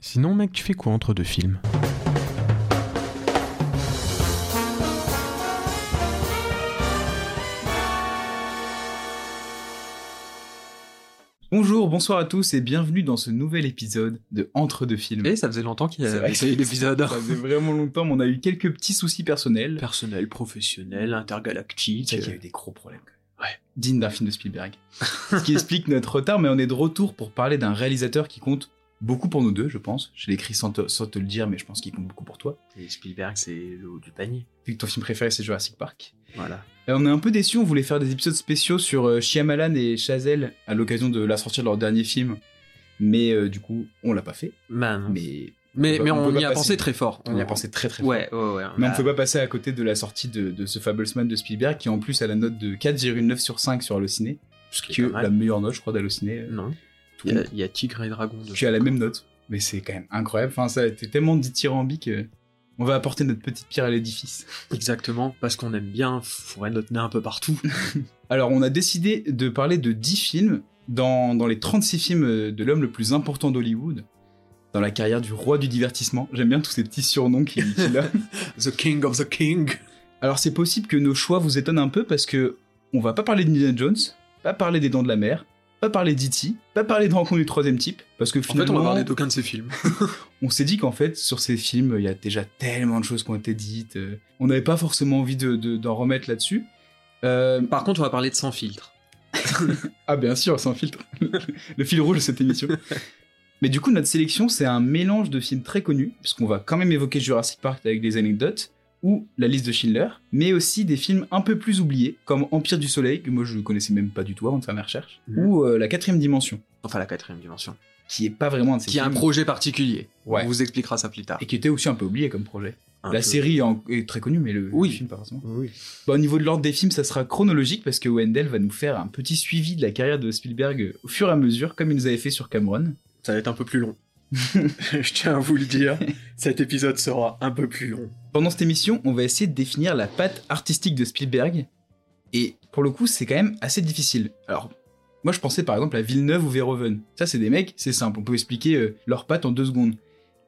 Sinon, mec, tu fais quoi entre deux films? Bonjour, bonsoir à tous et bienvenue dans ce nouvel épisode de Entre deux films. Et ça faisait longtemps qu'il y avait essayé l'épisode. Ça faisait vraiment longtemps, mais on a eu quelques petits soucis personnels. Personnel, professionnel, intergalactique. C'est vrai qu'il y a eu des gros problèmes. Ouais. Digne d'un film de Spielberg. Ce qui explique notre retard, mais on est de retour pour parler d'un réalisateur qui compte beaucoup pour nous deux, je pense. Je l'ai écrit sans te, sans te le dire, mais je pense qu'il compte beaucoup pour toi. Et Spielberg, c'est le haut du panier. Vu que ton film préféré c'est Jurassic Park. Voilà. Euh, on est un peu déçus, on voulait faire des épisodes spéciaux sur euh, Shyamalan et Chazelle à l'occasion de la sortie de leur dernier film. Mais euh, du coup, on l'a pas fait. Man. Mais Mais, on mais on y a passer. pensé très fort. on y a pensé très très fort. Ouais, ouais, ouais. Mais on ne peut pas passer à côté de la sortie de, de ce Fablesman de Spielberg qui en plus a la note de 4,9 sur 5 sur Allociné. Ce qui est la meilleure note, je crois, d'Allociné. euh, Non. Il y, a, monde. il y a Tigre et Dragon. Je suis à la même note. Mais c'est quand même incroyable. Enfin, ça a été tellement dithyrambique. On va apporter notre petite pierre à l'édifice. Exactement, parce qu'on aime bien fourrer notre nez un peu partout. Alors, on a décidé de parler de 10 films dans, dans les 36 films de l'homme le plus important d'Hollywood. Dans la carrière du roi du divertissement. J'aime bien tous ces petits surnoms qu'il qu'il a. the King of the King. Alors c'est possible que nos choix vous étonnent un peu parce que on va pas parler d'Indiana Jones, pas parler des Dents de la Mer, pas parler d'E.T., pas parler de Rencontre du troisième type, parce que En fait, finalement, on va parler d'aucun de ces films. on s'est dit qu'en fait sur ces films il y a déjà tellement de choses qui ont été dites, euh, on n'avait pas forcément envie de- de- d'en remettre là-dessus. Euh, Par contre, on va parler de Sans filtre. ah bien sûr, sans filtre, le fil rouge de cette émission. Mais du coup notre sélection c'est un mélange de films très connus, puisqu'on va quand même évoquer Jurassic Park avec des anecdotes, ou La liste de Schindler, mais aussi des films un peu plus oubliés, comme Empire du Soleil, que moi je connaissais même pas du tout avant de faire mes recherches, Mhm. ou euh, La quatrième dimension, Enfin, la quatrième dimension. qui est pas vraiment un de ces Qui a un films, projet particulier. Ouais. On vous expliquera ça plus tard. et qui était aussi un peu oublié comme projet. Un La peu. série en- est très connue, mais le, Oui. film pas forcément. Oui. Bon, au niveau de l'ordre des films, ça sera chronologique, parce que Wendell va nous faire un petit suivi de la carrière de Spielberg au fur et à mesure, comme il nous avait fait sur Cameron. Ça va être un peu plus long. Je tiens à vous le dire, cet épisode sera un peu plus long. Pendant cette émission, on va essayer de définir la patte artistique de Spielberg. Et pour le coup, c'est quand même assez difficile. Alors, moi je pensais par exemple à Villeneuve ou Verhoeven. Ça, c'est des mecs, c'est simple, on peut expliquer euh, leur patte en deux secondes.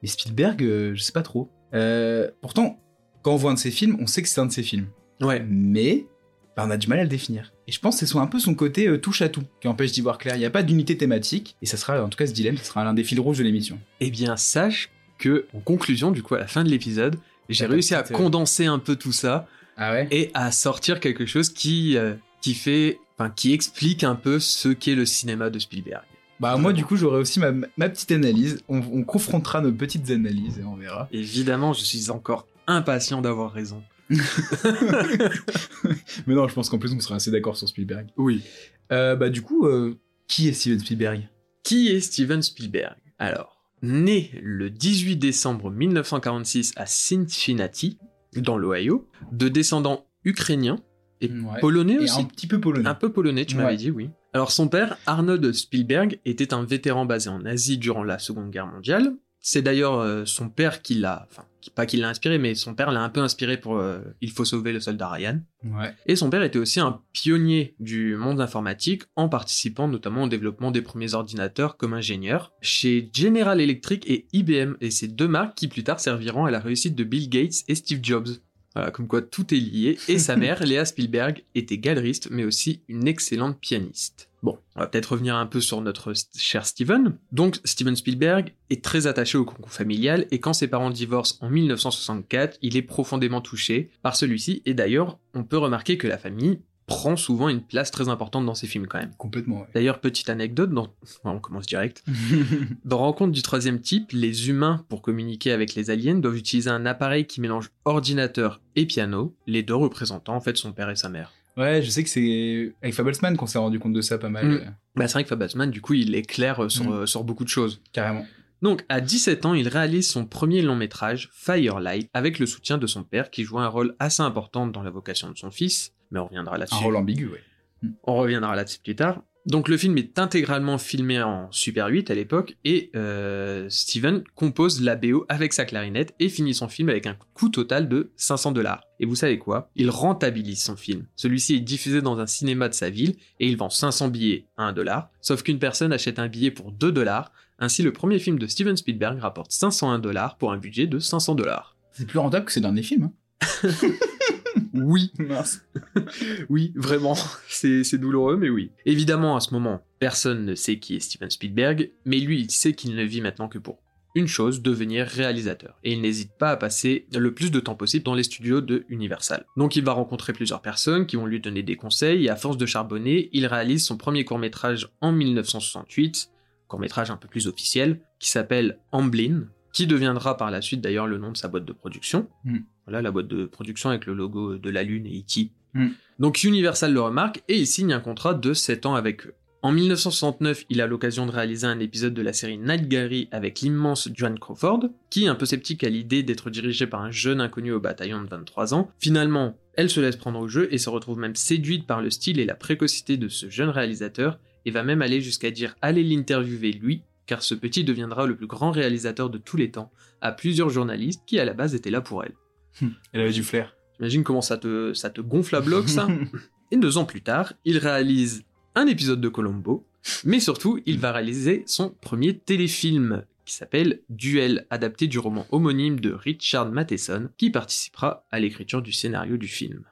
Mais Spielberg, euh, je sais pas trop. Euh, pourtant, quand on voit un de ses films, on sait que c'est un de ses films. Ouais. Mais bah, on a du mal à le définir. Et je pense que c'est un peu son côté euh, touche à tout qui empêche d'y voir clair. Il n'y a pas d'unité thématique. Et ça sera, en tout cas, ce dilemme, ce sera l'un des fils rouges de l'émission. Eh bien, sache que, en conclusion, du coup, à la fin de l'épisode, j'ai réussi à petite, euh, condenser un peu tout ça Ah ouais et à sortir quelque chose qui, euh, qui fait, enfin, qui explique un peu ce qu'est le cinéma de Spielberg. Bah moi du coup j'aurai aussi ma, ma petite analyse, on, on confrontera nos petites analyses et on verra. Évidemment, je suis encore impatient d'avoir raison. Mais non je pense qu'en plus on sera assez d'accord sur Spielberg. Oui. Euh, bah du coup, euh, qui est Steven Spielberg? Qui est Steven Spielberg? Alors, né le 18 décembre 1946 à Cincinnati, dans l'Ohio, de descendants ukrainiens et Ouais. polonais Et aussi. un petit peu polonais. Un peu polonais, tu Ouais. m'avais dit, oui. Alors son père, Arnold Spielberg, était un vétéran basé en Asie durant la Seconde Guerre mondiale. C'est d'ailleurs euh, son père qui l'a, enfin, pas qui l'a inspiré, mais son père l'a un peu inspiré pour euh, Il faut sauver le soldat Ryan. Ouais. Et son père était aussi un pionnier du monde informatique en participant notamment au développement des premiers ordinateurs comme ingénieur chez General Electric et IBM, et ces deux marques qui plus tard serviront à la réussite de Bill Gates et Steve Jobs. Voilà, comme quoi tout est lié. Et sa mère, Léa Spielberg, était galeriste, mais aussi une excellente pianiste. Bon, on va peut-être revenir un peu sur notre cher Steven. Donc, Steven Spielberg est très attaché au concours familial, et quand ses parents divorcent en 1964, il est profondément touché par celui-ci, et d'ailleurs, on peut remarquer que la famille prend souvent une place très importante dans ses films quand même. Complètement, ouais. D'ailleurs, petite anecdote, dans... On commence direct. Dans Rencontre du troisième type, les humains, pour communiquer avec les aliens, doivent utiliser un appareil qui mélange ordinateur et piano, les deux représentant en fait son père et sa mère. ouais, je sais que c'est avec Fablesman qu'on s'est rendu compte de ça pas mal, Mm. Bah, c'est vrai que Fabasman, du coup, il éclaire euh, sur, Mm. euh, sur beaucoup de choses. carrément. Donc, à 17 ans, il réalise son premier long métrage, Firelight, avec le soutien de son père, qui joue un rôle assez important dans la vocation de son fils, mais on reviendra Un là-dessus. rôle ambigu, ouais. On reviendra là-dessus plus tard. Donc le film est intégralement filmé en Super 8 à l'époque et euh, Steven compose la BO avec sa clarinette et finit son film avec un coût total de 500 dollars. Et vous savez quoi? Il rentabilise son film. Celui-ci est diffusé dans un cinéma de sa ville et il vend 500 billets à 1 dollar, sauf qu'une personne achète un billet pour 2 dollars. Ainsi, le premier film de Steven Spielberg rapporte 501 dollars pour un budget de 500 dollars. C'est plus rentable que ces derniers films. Hein. Oui, Mince. oui, vraiment, c'est douloureux, mais oui. Évidemment, à ce moment, personne ne sait qui est Steven Spielberg, mais lui, il sait qu'il ne vit maintenant que pour une chose, devenir réalisateur. Et il n'hésite pas à passer le plus de temps possible dans les studios de Universal. Donc il va rencontrer plusieurs personnes qui vont lui donner des conseils, et à force de charbonner, il réalise son premier court-métrage en 1968, court-métrage un peu plus officiel, qui s'appelle Amblin, qui deviendra par la suite d'ailleurs le nom de sa boîte de production. Mm. Voilà la boîte de production avec le logo de la Lune et E.T. Mm. Donc Universal le remarque et il signe un contrat de 7 ans avec eux. En 1969, il a l'occasion de réaliser un épisode de la série Night Gary avec l'immense Joan Crawford, qui, un peu sceptique à l'idée d'être dirigée par un jeune inconnu au bataillon de 23 ans, finalement, elle se laisse prendre au jeu et se retrouve même séduite par le style et la précocité de ce jeune réalisateur, et va même aller jusqu'à dire allez l'interviewer lui, car ce petit deviendra le plus grand réalisateur de tous les temps, à plusieurs journalistes qui à la base étaient là pour elle. Elle avait du flair. J'imagine comment ça te, ça te gonfle à bloc ça Et deux ans plus tard, il réalise un épisode de Colombo, mais surtout, il va réaliser son premier téléfilm qui s'appelle Duel, adapté du roman homonyme de Richard Matheson, qui participera à l'écriture du scénario du film.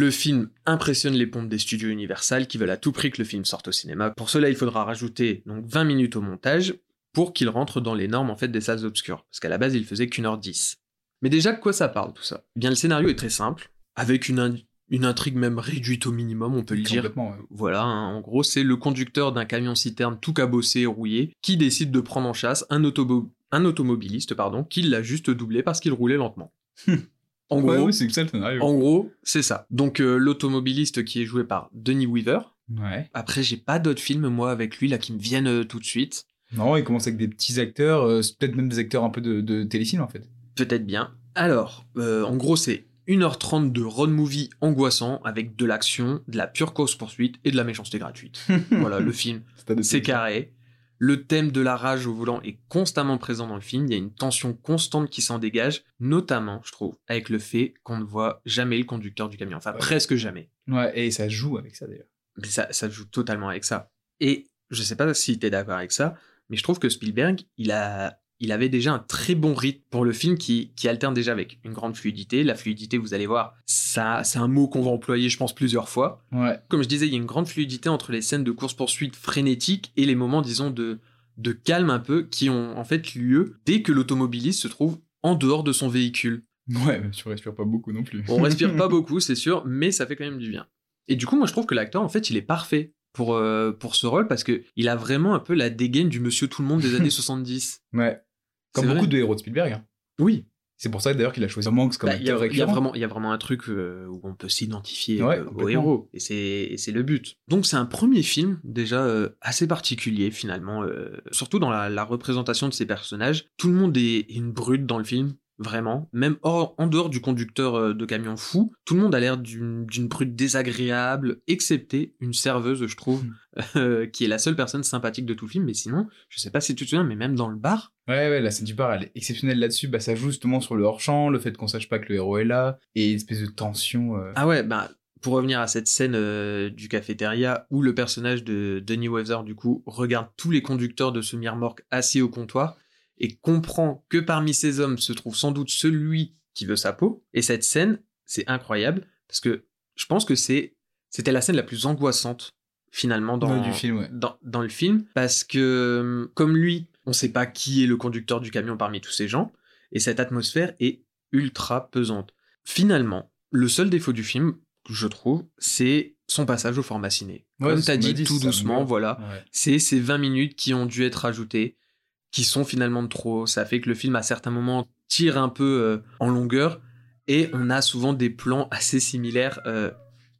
Le film impressionne les pompes des studios Universal qui veulent à tout prix que le film sorte au cinéma. Pour cela, il faudra rajouter donc 20 minutes au montage pour qu'il rentre dans les normes en fait des salles obscures, parce qu'à la base il faisait qu'une heure 10. Mais déjà, de quoi ça parle tout ça? Eh Bien, le scénario est très simple, avec une, in- une intrigue même réduite au minimum, on peut le dire. Ouais. Voilà, hein, en gros, c'est le conducteur d'un camion-citerne tout cabossé et rouillé qui décide de prendre en chasse un, autobo- un automobiliste pardon, qui l'a juste doublé parce qu'il roulait lentement. en Ouais, gros, c'est ça le scénario. en gros, c'est ça. Donc euh, l'automobiliste qui est joué par Denis Weaver. Ouais. Après, j'ai pas d'autres films moi avec lui là qui me viennent euh, tout de suite. Non, il commence avec des petits acteurs, euh, peut-être même des acteurs un peu de, de téléfilm en fait. Peut-être bien. Alors, en gros, c'est 1h30 de road movie angoissant avec de l'action, de la pure course poursuite et de la méchanceté gratuite. voilà, le film C'est carré. Le thème de la rage au volant est constamment présent dans le film. Il y a une tension constante qui s'en dégage, notamment, je trouve, avec le fait qu'on ne voit jamais le conducteur du camion. Enfin, Ouais. presque jamais. Ouais, et ça joue avec ça d'ailleurs. Mais ça, ça joue totalement avec ça. Et je sais pas si t'es d'accord avec ça, mais je trouve que Spielberg, il a, il avait déjà un très bon rythme pour le film qui, qui alterne déjà avec une grande fluidité. La fluidité, vous allez voir, ça, c'est un mot qu'on va employer, je pense, plusieurs fois. Ouais. Comme je disais, il y a une grande fluidité entre les scènes de course-poursuite frénétiques et les moments, disons, de, de calme un peu qui ont en fait lieu dès que l'automobiliste se trouve en dehors de son véhicule. Ouais, mais tu respires pas beaucoup non plus. On respire pas beaucoup, c'est sûr, mais ça fait quand même du bien. Et du coup, moi, je trouve que l'acteur, en fait, il est parfait pour, euh, pour ce rôle parce que il a vraiment un peu la dégaine du monsieur tout le monde des années 70. Ouais. Comme beaucoup vrai. de héros de Spielberg. hein. Oui. C'est pour ça d'ailleurs qu'il a choisi Manx comme Bah, Il y, a- acteur il y a récurrent. vraiment, il y a vraiment un truc euh, où on peut s'identifier Ouais, euh, au héros, et c'est et c'est le but. Donc c'est un premier film déjà euh, assez particulier finalement, euh, surtout dans la, la représentation de ces personnages. Tout le monde est une brute dans le film, vraiment. Même hors, en dehors du conducteur euh, de camion fou, tout le monde a l'air d'une brute désagréable, excepté une serveuse, je trouve, Hmm. euh, qui est la seule personne sympathique de tout le film. Mais sinon, je sais pas si tu te souviens, mais même dans le bar, Ouais, ouais, la scène du bar, elle est exceptionnelle là-dessus. Bah, ça joue justement sur le hors-champ, le fait qu'on sache pas que le héros est là, et une espèce de tension. euh, Ah ouais, bah pour revenir à cette scène euh, du cafétéria où le personnage de Denis Weaver du coup regarde tous les conducteurs de semi-remorque assis au comptoir et comprend que parmi ces hommes se trouve sans doute celui qui veut sa peau. Et cette scène, c'est incroyable parce que je pense que c'est c'était la scène la plus angoissante finalement dans ouais, du film, ouais. dans, dans le film parce que hum, comme lui, on sait pas qui est le conducteur du camion parmi tous ces gens et cette atmosphère est ultra pesante. Finalement, le seul défaut du film, je trouve, c'est son passage au format ciné. Ouais, Comme ce qu'on dit, tout doucement, voilà. Ouais. C'est ces 20 minutes qui ont dû être rajoutées, qui sont finalement de trop. Ça fait que le film, à certains moments, tire un peu euh, en longueur, et on a souvent des plans assez similaires. Euh...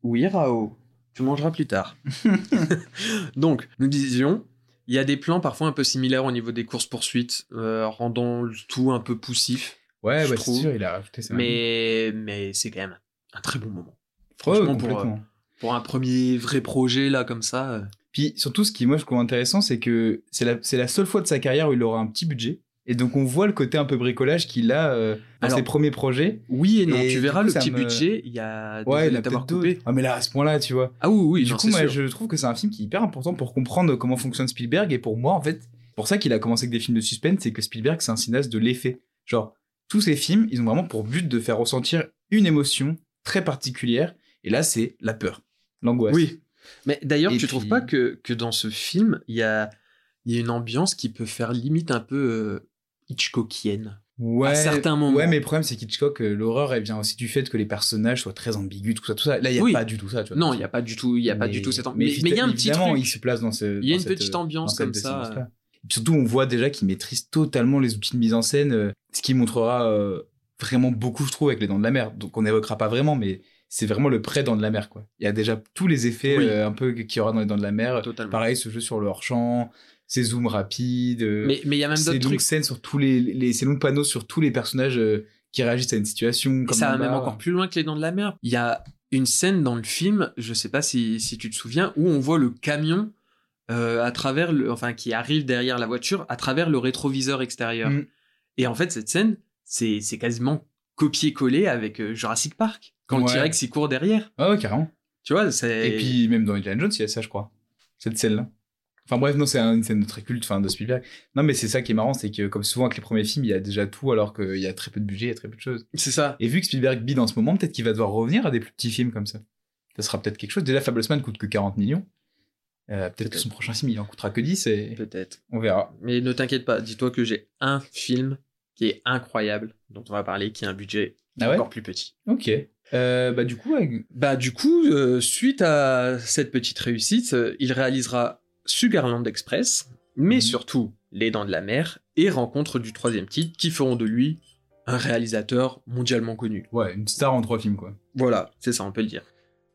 Oui, Rao, tu mangeras plus tard. Donc, nous disions, il y a des plans parfois un peu similaires au niveau des courses-poursuites, euh, rendant le tout un peu poussif. Ouais, bah, c'est sûr, il a rajouté ça. Mais, mais c'est quand même un très bon moment. Ouais, Franchement, pour un premier vrai projet, là, comme ça. Puis surtout, ce qui moi je trouve intéressant, c'est que c'est la, seule fois de sa carrière où il aura un petit budget. Et donc on voit le côté un peu bricolage qu'il a euh, dans Alors, ses premiers projets. Oui et non, Et tu verras coup, le petit me- budget, il y a Ouais, il a peut-être coupé. Ah mais là, à ce point-là, tu vois. Ah oui, oui, du non, coup, moi, sûr. je trouve que c'est un film qui est hyper important pour comprendre comment fonctionne Spielberg. Et pour moi, en fait, pour ça qu'il a commencé avec des films de suspense, c'est que Spielberg, c'est un cinéaste de l'effet. Genre, tous ces films, ils ont vraiment pour but de faire ressentir une émotion très particulière. Et là, c'est la peur, l'angoisse. Oui. Mais d'ailleurs, tu trouves puis- pas que, que dans ce film, il y a, y a une ambiance qui peut faire limite un peu euh, Hitchcockienne? Ouais, à certains moments. Ouais, mais le problème, c'est qu'Hitchcock, euh, l'horreur, elle vient aussi du fait que les personnages soient très ambigus, tout ça, tout ça. Là, il n'y a Oui. pas du tout ça, tu vois. Non, il n'y a pas du tout, il y a pas du tout cette ambiance. Mais il y a un petit truc. il se place dans ce. Il y a une cette, petite euh, ambiance comme ça. Surtout, on voit déjà qu'il maîtrise totalement les outils de mise en scène, euh, ce qui montrera vraiment beaucoup, je trouve, avec les Dents de la Mer. Donc, on n'évoquera pas vraiment, mais c'est vraiment le pré Dents de la Mer, quoi. Il y a déjà tous les effets Oui. euh, un peu qu'il y aura dans les Dents de la Mer. Totalement. Pareil, ce jeu sur le hors-champ, ces zooms rapides. euh, Mais il y a même ces d'autres trucs. scènes sur tous les, les ces longs panneaux sur tous les personnages euh, qui réagissent à une situation. Comme ça va dans même encore plus loin que les dents de la mer. Il y a une scène dans le film, je sais pas si, si tu te souviens, où on voit le camion euh, à travers le, enfin qui arrive derrière la voiture à travers le rétroviseur extérieur. Mm. Et en fait, cette scène, c'est c'est quasiment copié-collé avec euh, Jurassic Park quand le. T-Rex il court derrière. Ah ouais, carrément. Tu vois, c'est. Et puis même dans Indiana Jones, il y a ça, je crois. Cette scène-là. Enfin bref, non, c'est un- une scène très culte, enfin de Spielberg. Non, mais c'est ça qui est marrant, c'est que comme souvent avec les premiers films, il y a déjà tout, alors qu'il y a très peu de budget, il y a très peu de choses. c'est ça. Et vu que Spielberg bide en ce moment, peut-être qu'il va devoir revenir à des plus petits films comme ça. Ça sera peut-être quelque chose. Déjà, Fablesman coûte que 40 millions. Euh, peut-être que son prochain film, il en coûtera que 10 et Peut-être. on verra. Mais ne t'inquiète pas, dis-toi que j'ai un film qui est incroyable, dont on va parler, qui a un budget Ah ouais encore plus petit. Ok. Euh, bah du coup, ouais, Bah du coup, euh, suite à cette petite réussite, euh, il réalisera Sugarland Express, mais Mhm. surtout Les Dents de la Mer et Rencontre du troisième titre, qui feront de lui un réalisateur mondialement connu. ouais, une star en trois films, quoi. Voilà, c'est ça, on peut le dire.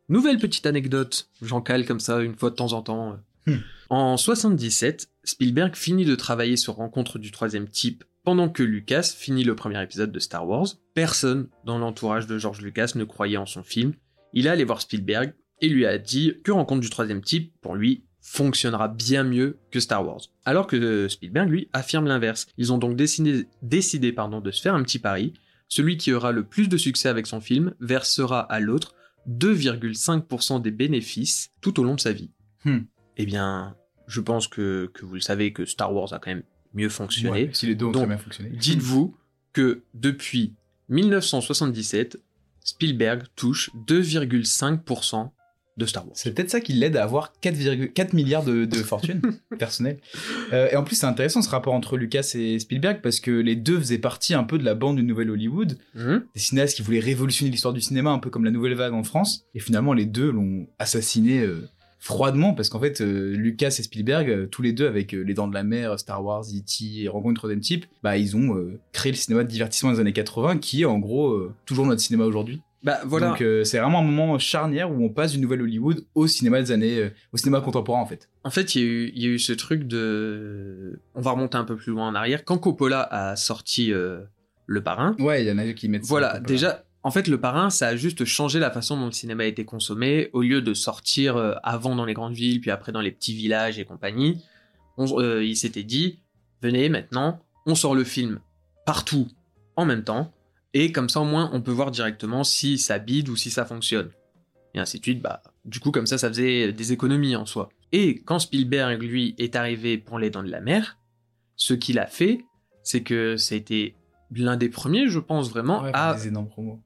Nouvelle petite anecdote, j'en cale comme ça une fois de temps en temps. Hmm. En 77, Spielberg finit de travailler sur Rencontre du troisième type pendant que Lucas finit le premier épisode de Star Wars. Personne dans l'entourage de George Lucas ne croyait en son film. Il est allé voir Spielberg et lui a dit que Rencontre du troisième type, pour lui, fonctionnera bien mieux que Star Wars. Alors que Spielberg, lui, affirme l'inverse. Ils ont donc décidé, décidé pardon, de se faire un petit pari. Celui qui aura le plus de succès avec son film versera à l'autre 2,5% des bénéfices tout au long de sa vie. Hmm. Eh bien, je pense que, que vous le savez que Star Wars a quand même mieux fonctionné. Ouais, si les deux ont Donc, très bien fonctionné. Dites-vous que depuis 1977, Spielberg touche 2,5% de Star Wars. C'est peut-être ça qui l'aide à avoir 4,4 milliards de, de fortune personnelle. Euh, et en plus, c'est intéressant ce rapport entre Lucas et Spielberg parce que les deux faisaient partie un peu de la bande du Nouvel Hollywood, Mhm. des cinéastes qui voulaient révolutionner l'histoire du cinéma, un peu comme la nouvelle vague en France. Et finalement, les deux l'ont assassiné euh, froidement parce qu'en fait, euh, Lucas et Spielberg, euh, tous les deux avec euh, Les Dents de la Mer, Star Wars, E.T. et Rencontre troisième type, bah ils ont créé le cinéma de divertissement des années 80 qui est en gros toujours notre cinéma aujourd'hui. Bah voilà. Donc c'est vraiment un moment charnière où on passe du Nouvel Hollywood au cinéma des années, au cinéma contemporain en fait. En fait, il y, a eu- il y a eu ce truc de. On va remonter un peu plus loin en arrière. Quand Coppola a sorti Le Parrain, Ouais, il y en a qui mettent. Voilà, déjà, en fait, le parrain, ça a juste changé la façon dont le cinéma a été consommé. Au lieu de sortir euh, avant dans les grandes villes, puis après dans les petits villages et compagnie, euh, il s'était dit, venez maintenant, on sort le film partout en même temps, et comme ça au moins on peut voir directement si ça bide ou si ça fonctionne. Et ainsi de suite, bah, du coup, comme ça, ça faisait des économies en soi. Et quand Spielberg, lui, est arrivé pour Les Dents de la Mer, ce qu'il a fait, c'est que été l'un des premiers, je pense vraiment, Ouais,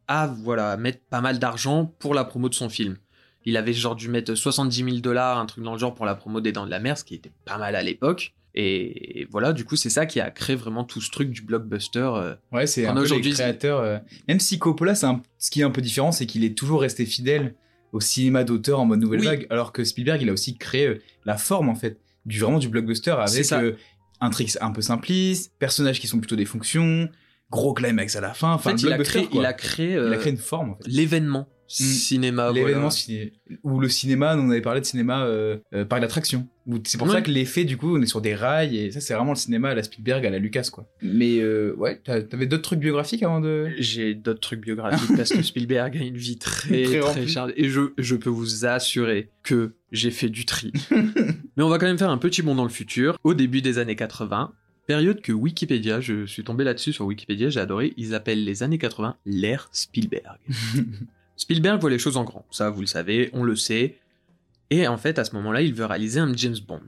à voilà, mettre pas mal d'argent pour la promo de son film. Il avait genre dû mettre 70 000 dollars, un truc dans le genre, pour la promo des Dents de la Mer, ce qui était pas mal à l'époque. Et voilà, du coup, c'est ça qui a créé vraiment tout ce truc du blockbuster. euh. Ouais, c'est un aujourd'hui- créateurs. euh, Même si Coppola, c'est un- ce qui est un peu différent, c'est qu'il est toujours resté fidèle au cinéma d'auteur en mode nouvelle Oui. vague, alors que Spielberg, il a aussi créé euh, la forme, en fait, du vraiment du blockbuster avec un trick un peu simpliste, personnages qui sont plutôt des fonctions, gros climax à la fin, En fait, il a créé, il a créé, Il a créé une forme, en fait. l'événement cinéma. L'événement voilà. ciné- ou le cinéma, on avait parlé de cinéma euh, euh, par l'attraction. C'est pour Ouais. ça que l'effet, du coup, on est sur des rails et ça, c'est vraiment le cinéma à la Spielberg, à la Lucas, quoi. Mais euh, ouais, t'avais d'autres trucs biographiques avant de. J'ai d'autres trucs biographiques parce que Spielberg a une vie très Très très, chargée et je, je peux vous assurer que j'ai fait du tri. Mais on va quand même faire un petit bond dans le futur, au début des années 80, période que Wikipédia, je suis tombé là-dessus sur Wikipédia, j'ai adoré, ils appellent les années 80 l'ère Spielberg. Spielberg voit les choses en grand, ça vous le savez, on le sait. Et en fait, à ce moment-là, il veut réaliser un James Bond.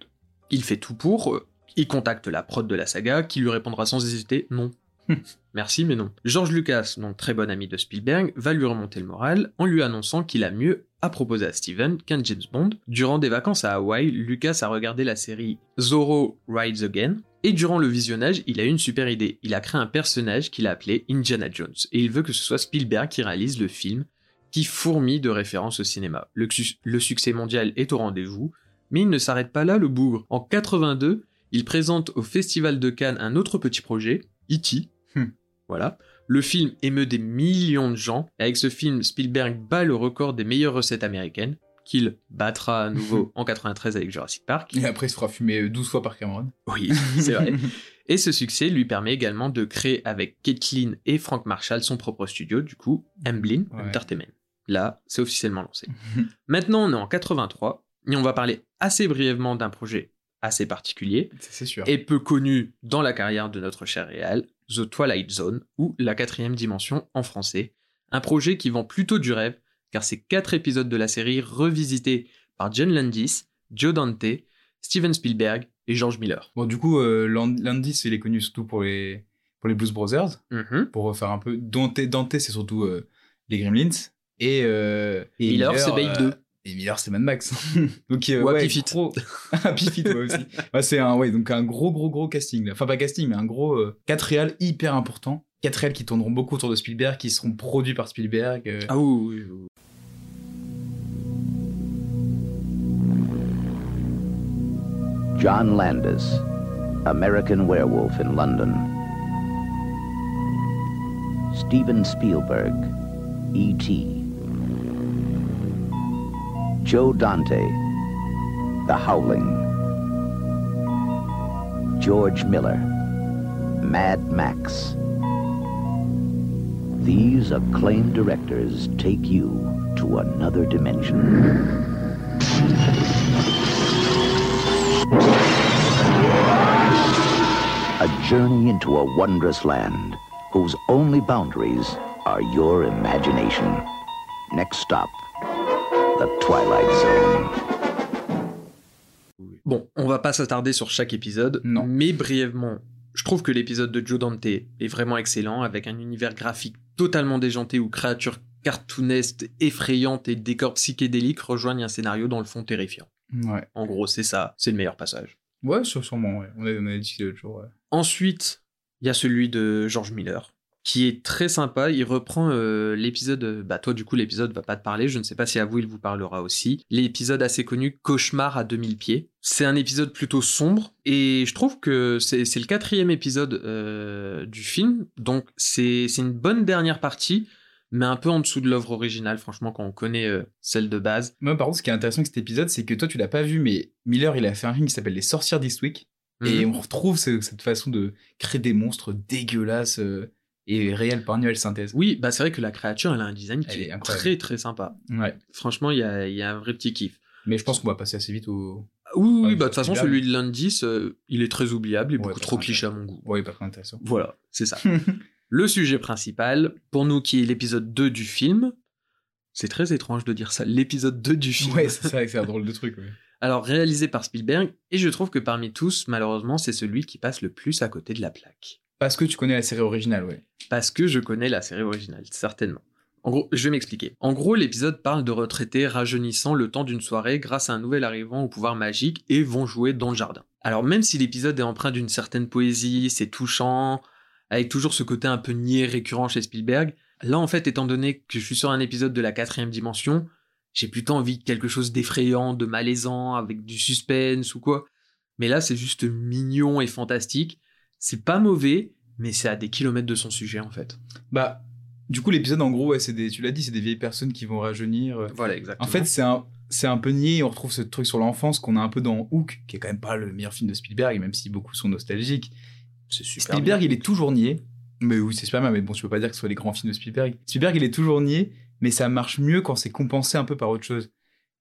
Il fait tout pour, euh, il contacte la prod de la saga, qui lui répondra sans hésiter non. Merci, mais non. George Lucas, donc très bon ami de Spielberg, va lui remonter le moral en lui annonçant qu'il a mieux à proposer à Steven qu'un James Bond. Durant des vacances à Hawaï, Lucas a regardé la série Zorro Rides Again, et durant le visionnage, il a eu une super idée. Il a créé un personnage qu'il a appelé Indiana Jones, et il veut que ce soit Spielberg qui réalise le film, qui fourmille de références au cinéma. Le, su- le succès mondial est au rendez-vous, mais il ne s'arrête pas là, le bougre. En 82, il présente au Festival de Cannes un autre petit projet, E.T. Hmm. Voilà. Le film émeut des millions de gens, et avec ce film, Spielberg bat le record des meilleures recettes américaines, qu'il battra à nouveau en 93 avec Jurassic Park. Et après, il se fera fumer 12 fois par Cameron. Oui, c'est vrai. Et ce succès lui permet également de créer avec Kathleen et Frank Marshall son propre studio, du coup, Amblin Ouais. Entertainment. Là, c'est officiellement lancé. Maintenant, on est en 83, et on va parler assez brièvement d'un projet assez particulier, sûr. et peu connu dans la carrière de notre cher réal, The Twilight Zone, ou La quatrième dimension en français. Un projet qui vend plutôt du rêve, car c'est quatre épisodes de la série revisités par John Landis, Joe Dante, Steven Spielberg et George Miller. Bon, du coup, euh, Land- Landis, il est connu surtout pour les, pour les Blues Brothers, Mhm. pour refaire un peu. Dante, Dante c'est surtout euh, les Gremlins. Et, euh, et Miller, c'est Babe 2. Et Miller, c'est Mad Max. donc, euh, Ou ouais, Happy gros- Happy Feet, ouais, aussi. Ouais, c'est un, ouais, donc un gros, gros, gros casting. Là. Enfin, pas casting, mais un gros. euh, quatre réals hyper importants. Quatre réals qui tourneront beaucoup autour de Spielberg, qui seront produits par Spielberg. euh. Ah oui, oui, oui. John Landis, American Werewolf in London. Steven Spielberg, E.T. Joe Dante, The Howling. George Miller, Mad Max. These acclaimed directors take you to another dimension. A journey into a wondrous land whose only boundaries are your imagination. Next stop, the Twilight Zone. Bon, on va pas s'attarder sur chaque épisode, Non. mais brièvement, je trouve que l'épisode de Joe Dante est vraiment excellent, avec un univers graphique totalement déjanté où créatures cartoonesques, effrayantes et décors psychédéliques rejoignent un scénario dans le fond terrifiant. Ouais. En gros, c'est ça, c'est le meilleur passage. Ouais, sûre- sûrement, ouais. On a, on a discuté l'autre jour, ouais. Ensuite, il y a celui de George Miller, qui est très sympa. Il reprend euh, l'épisode. euh, Bah, toi, du coup, l'épisode va pas te parler. Je ne sais pas si à vous, il vous parlera aussi. L'épisode assez connu, Cauchemar à 2000 pieds. C'est un épisode plutôt sombre. Et je trouve que c'est le quatrième épisode euh, du film. Donc, c'est c'est une bonne dernière partie. Mais un peu en dessous de l'œuvre originale, franchement, quand on connaît celle de base. Moi, par contre, ce qui est intéressant avec cet épisode, c'est que toi, tu l'as pas vu, mais Miller, il a fait un film qui s'appelle Les Sorcières This Et Mhm. on retrouve ce- cette façon de créer des monstres dégueulasses euh, et réels par nouvelle synthèse. Oui, bah c'est vrai que la créature, elle a un design qui Elle est très très sympa. Ouais. Franchement, il y a, il y a un vrai petit kiff. Mais je pense qu'on va passer assez vite au. Oui, oui, Ouais, bah de toute façon, celui de Landis, euh, il est très oubliable et Ouais, beaucoup trop cliché à mon goût. Ouais, pas très intéressant. Voilà, c'est ça. le sujet principal, pour nous qui est l'épisode 2 du film, c'est très étrange de dire ça, l'épisode 2 du film. ouais, c'est ça, c'est un drôle de truc. Ouais. Alors, réalisé par Spielberg, et je trouve que parmi tous, malheureusement, c'est celui qui passe le plus à côté de la plaque. Parce que tu connais la série originale, ouais. Parce que je connais la série originale, certainement. En gros, je vais m'expliquer. En gros, l'épisode parle de retraités rajeunissant le temps d'une soirée grâce à un nouvel arrivant au pouvoir magique et vont jouer dans le jardin. Alors même si l'épisode est empreint d'une certaine poésie, c'est touchant, avec toujours ce côté un peu niais récurrent chez Spielberg, là en fait, étant donné que je suis sur un épisode de la quatrième dimension, j'ai plutôt envie de quelque chose d'effrayant, de malaisant, avec du suspense ou quoi. Mais là, c'est juste mignon et fantastique. C'est pas mauvais, mais c'est à des kilomètres de son sujet en fait. Bah, du coup, l'épisode, en gros, ouais, c'est des, tu l'as dit, c'est des vieilles personnes qui vont rajeunir. euh. Voilà, exactement. En fait, c'est un, c'est un peu nié. On retrouve ce truc sur l'enfance qu'on a un peu dans Hook, qui est quand même pas le meilleur film de Spielberg, même si beaucoup sont nostalgiques. c'est super. Spielberg, bien. il est toujours nié. Mais oui, c'est super bien, mais bon, tu peux pas dire que ce soit les grands films de Spielberg. Spielberg, il est toujours nié, mais ça marche mieux quand c'est compensé un peu par autre chose.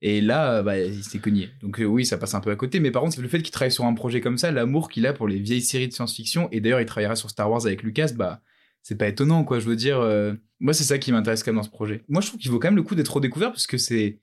Et là, euh, bah, il s'est cogné. Donc euh, oui, ça passe un peu à côté. Mais par contre, le fait qu'il travaille sur un projet comme ça, l'amour qu'il a pour les vieilles séries de science-fiction, et d'ailleurs, il travaillera sur Star Wars avec Lucas, bah, c'est pas étonnant, quoi. Je veux dire, euh, moi, c'est ça qui m'intéresse quand même dans ce projet. Moi, je trouve qu'il vaut quand même le coup d'être redécouvert parce que c'est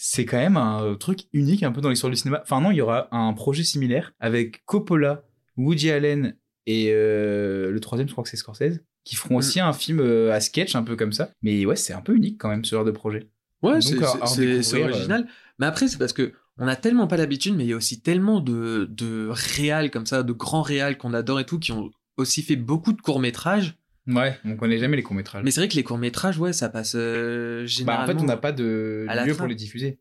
c'est quand même un truc unique un peu dans l'histoire du cinéma. Enfin non, il y aura un projet similaire avec Coppola, Woody Allen et euh, le troisième, je crois que c'est Scorsese, qui feront Mm. aussi un film euh, à sketch un peu comme ça. Mais ouais, c'est un peu unique quand même ce genre de projet. Ouais, Donc, c'est- original. Mais après, c'est parce que on a tellement pas l'habitude, mais il y a aussi tellement de, de réals comme ça, de grands réals qu'on adore et tout, qui ont aussi fait beaucoup de courts-métrages. Ouais, on connaît jamais les courts métrages. Mais c'est vrai que les courts-métrages, ouais, ça passe euh, Bah, en généralement. fait, on n'a pas de lieu pour les diffuser.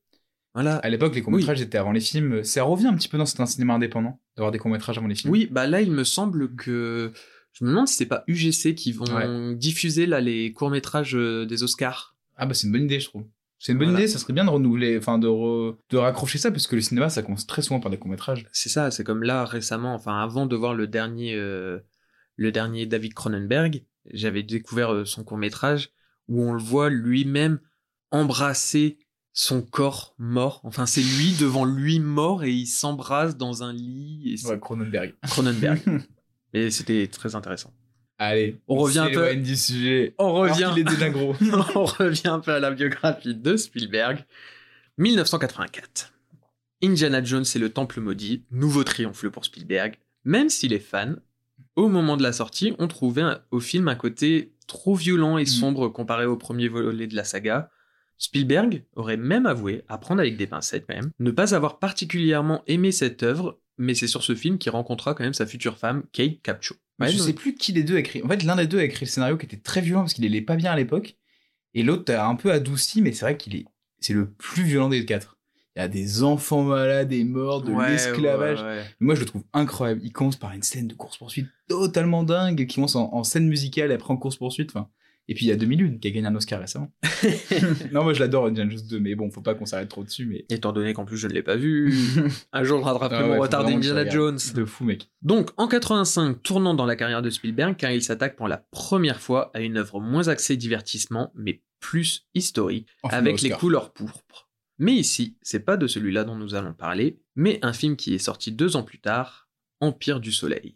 Voilà. À l'époque, les courts métrages étaient avant les films. Ça revient un petit peu dans certains cinémas indépendants d'avoir des courts métrages avant les films. Oui, bah là, il me semble que. Je me demande si c'est pas UGC qui vont diffuser là les courts-métrages euh, des Oscars. Ah bah c'est une bonne idée, je trouve. C'est une bonne Voilà. idée, ça serait bien de renouveler, enfin de, re- de raccrocher ça, parce que le cinéma, ça commence très souvent par des courts-métrages. C'est ça, c'est comme là récemment, enfin avant de voir le dernier, euh, le dernier David Cronenberg, j'avais découvert euh, son court métrage où on le voit lui-même embrasser son corps mort. Enfin, c'est lui devant lui mort et il s'embrasse dans un lit. Et c'est Ouais, Cronenberg. Cronenberg. et c'était très intéressant. Allez, On revient un peu- du sujet. On revient. gros. on revient un peu à la biographie de Spielberg. 1984. Indiana Jones et le Temple maudit, nouveau triomphe pour Spielberg, même si les fans, au moment de la sortie, ont trouvé un- au film un côté trop violent et Mm. sombre comparé au premier volet de la saga. Spielberg aurait même avoué, à prendre avec des pincettes quand même, ne pas avoir particulièrement aimé cette œuvre, mais c'est sur ce film qu'il rencontra quand même sa future femme, Kate Ouais, je donc- sais plus qui des deux a écrit. En fait, l'un des deux a écrit le scénario qui était très violent parce qu'il allait pas bien à l'époque. Et l'autre a un peu adouci, mais c'est vrai qu'il est, c'est le plus violent des quatre. Il y a des enfants malades et morts, de Ouais, l'esclavage. ouais. Moi, je le trouve incroyable. Il commence par une scène de course-poursuite totalement dingue, qui commence en, en scène musicale et après en course-poursuite. Enfin, et puis il y a 2001 qui a gagné un Oscar récemment. non, moi je l'adore, Indiana Jones 2, mais bon, faut pas qu'on s'arrête trop dessus, mais. Étant donné qu'en plus je ne l'ai pas vu, un jour je rattraperai Ah ouais, mon retard d'Indiana. Jones. De fou, mec. Donc en 85, tournant dans la carrière de Spielberg, car il s'attaque pour la première fois à une œuvre moins axée divertissement, mais plus historique, Enfin, avec les couleurs pourpres. Mais ici, c'est pas de celui-là dont nous allons parler, mais un film qui est sorti deux ans plus tard, Empire du Soleil.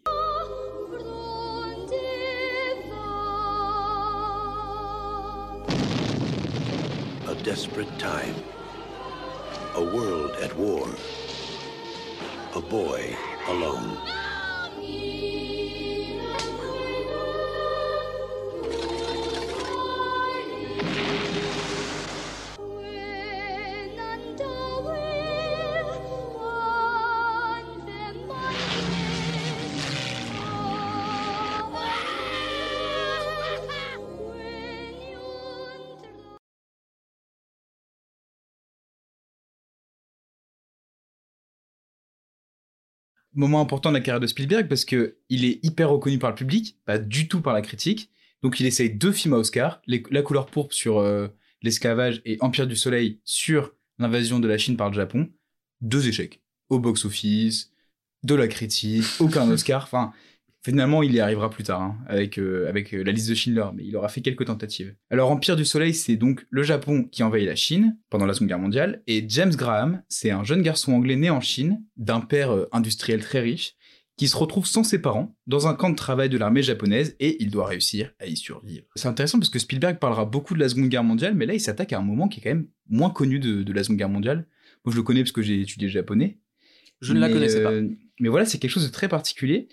Desperate time. A world at war. A boy alone. Moment important de la carrière de Spielberg parce que il est hyper reconnu par le public, pas du tout par la critique. Donc il essaye deux films à Oscar, Les- La couleur pourpre sur euh, l'esclavage et Empire du Soleil sur l'invasion de la Chine par le Japon. Deux échecs. Au box-office, de la critique, aucun Oscar. Enfin, finalement, il y arrivera plus tard hein, avec, euh, avec euh, la liste de Schindler, mais il aura fait quelques tentatives. Alors Empire du Soleil, c'est donc le Japon qui envahit la Chine pendant la Seconde Guerre mondiale, et James Graham, c'est un jeune garçon anglais né en Chine, d'un père euh, industriel très riche, qui se retrouve sans ses parents dans un camp de travail de l'armée japonaise et il doit réussir à y survivre. C'est intéressant parce que Spielberg parlera beaucoup de la Seconde Guerre mondiale, mais là il s'attaque à un moment qui est quand même moins connu de, de la Seconde Guerre mondiale. Moi je le connais parce que j'ai étudié le japonais. Je ne la connaissais pas. Mais voilà, c'est quelque chose de très particulier.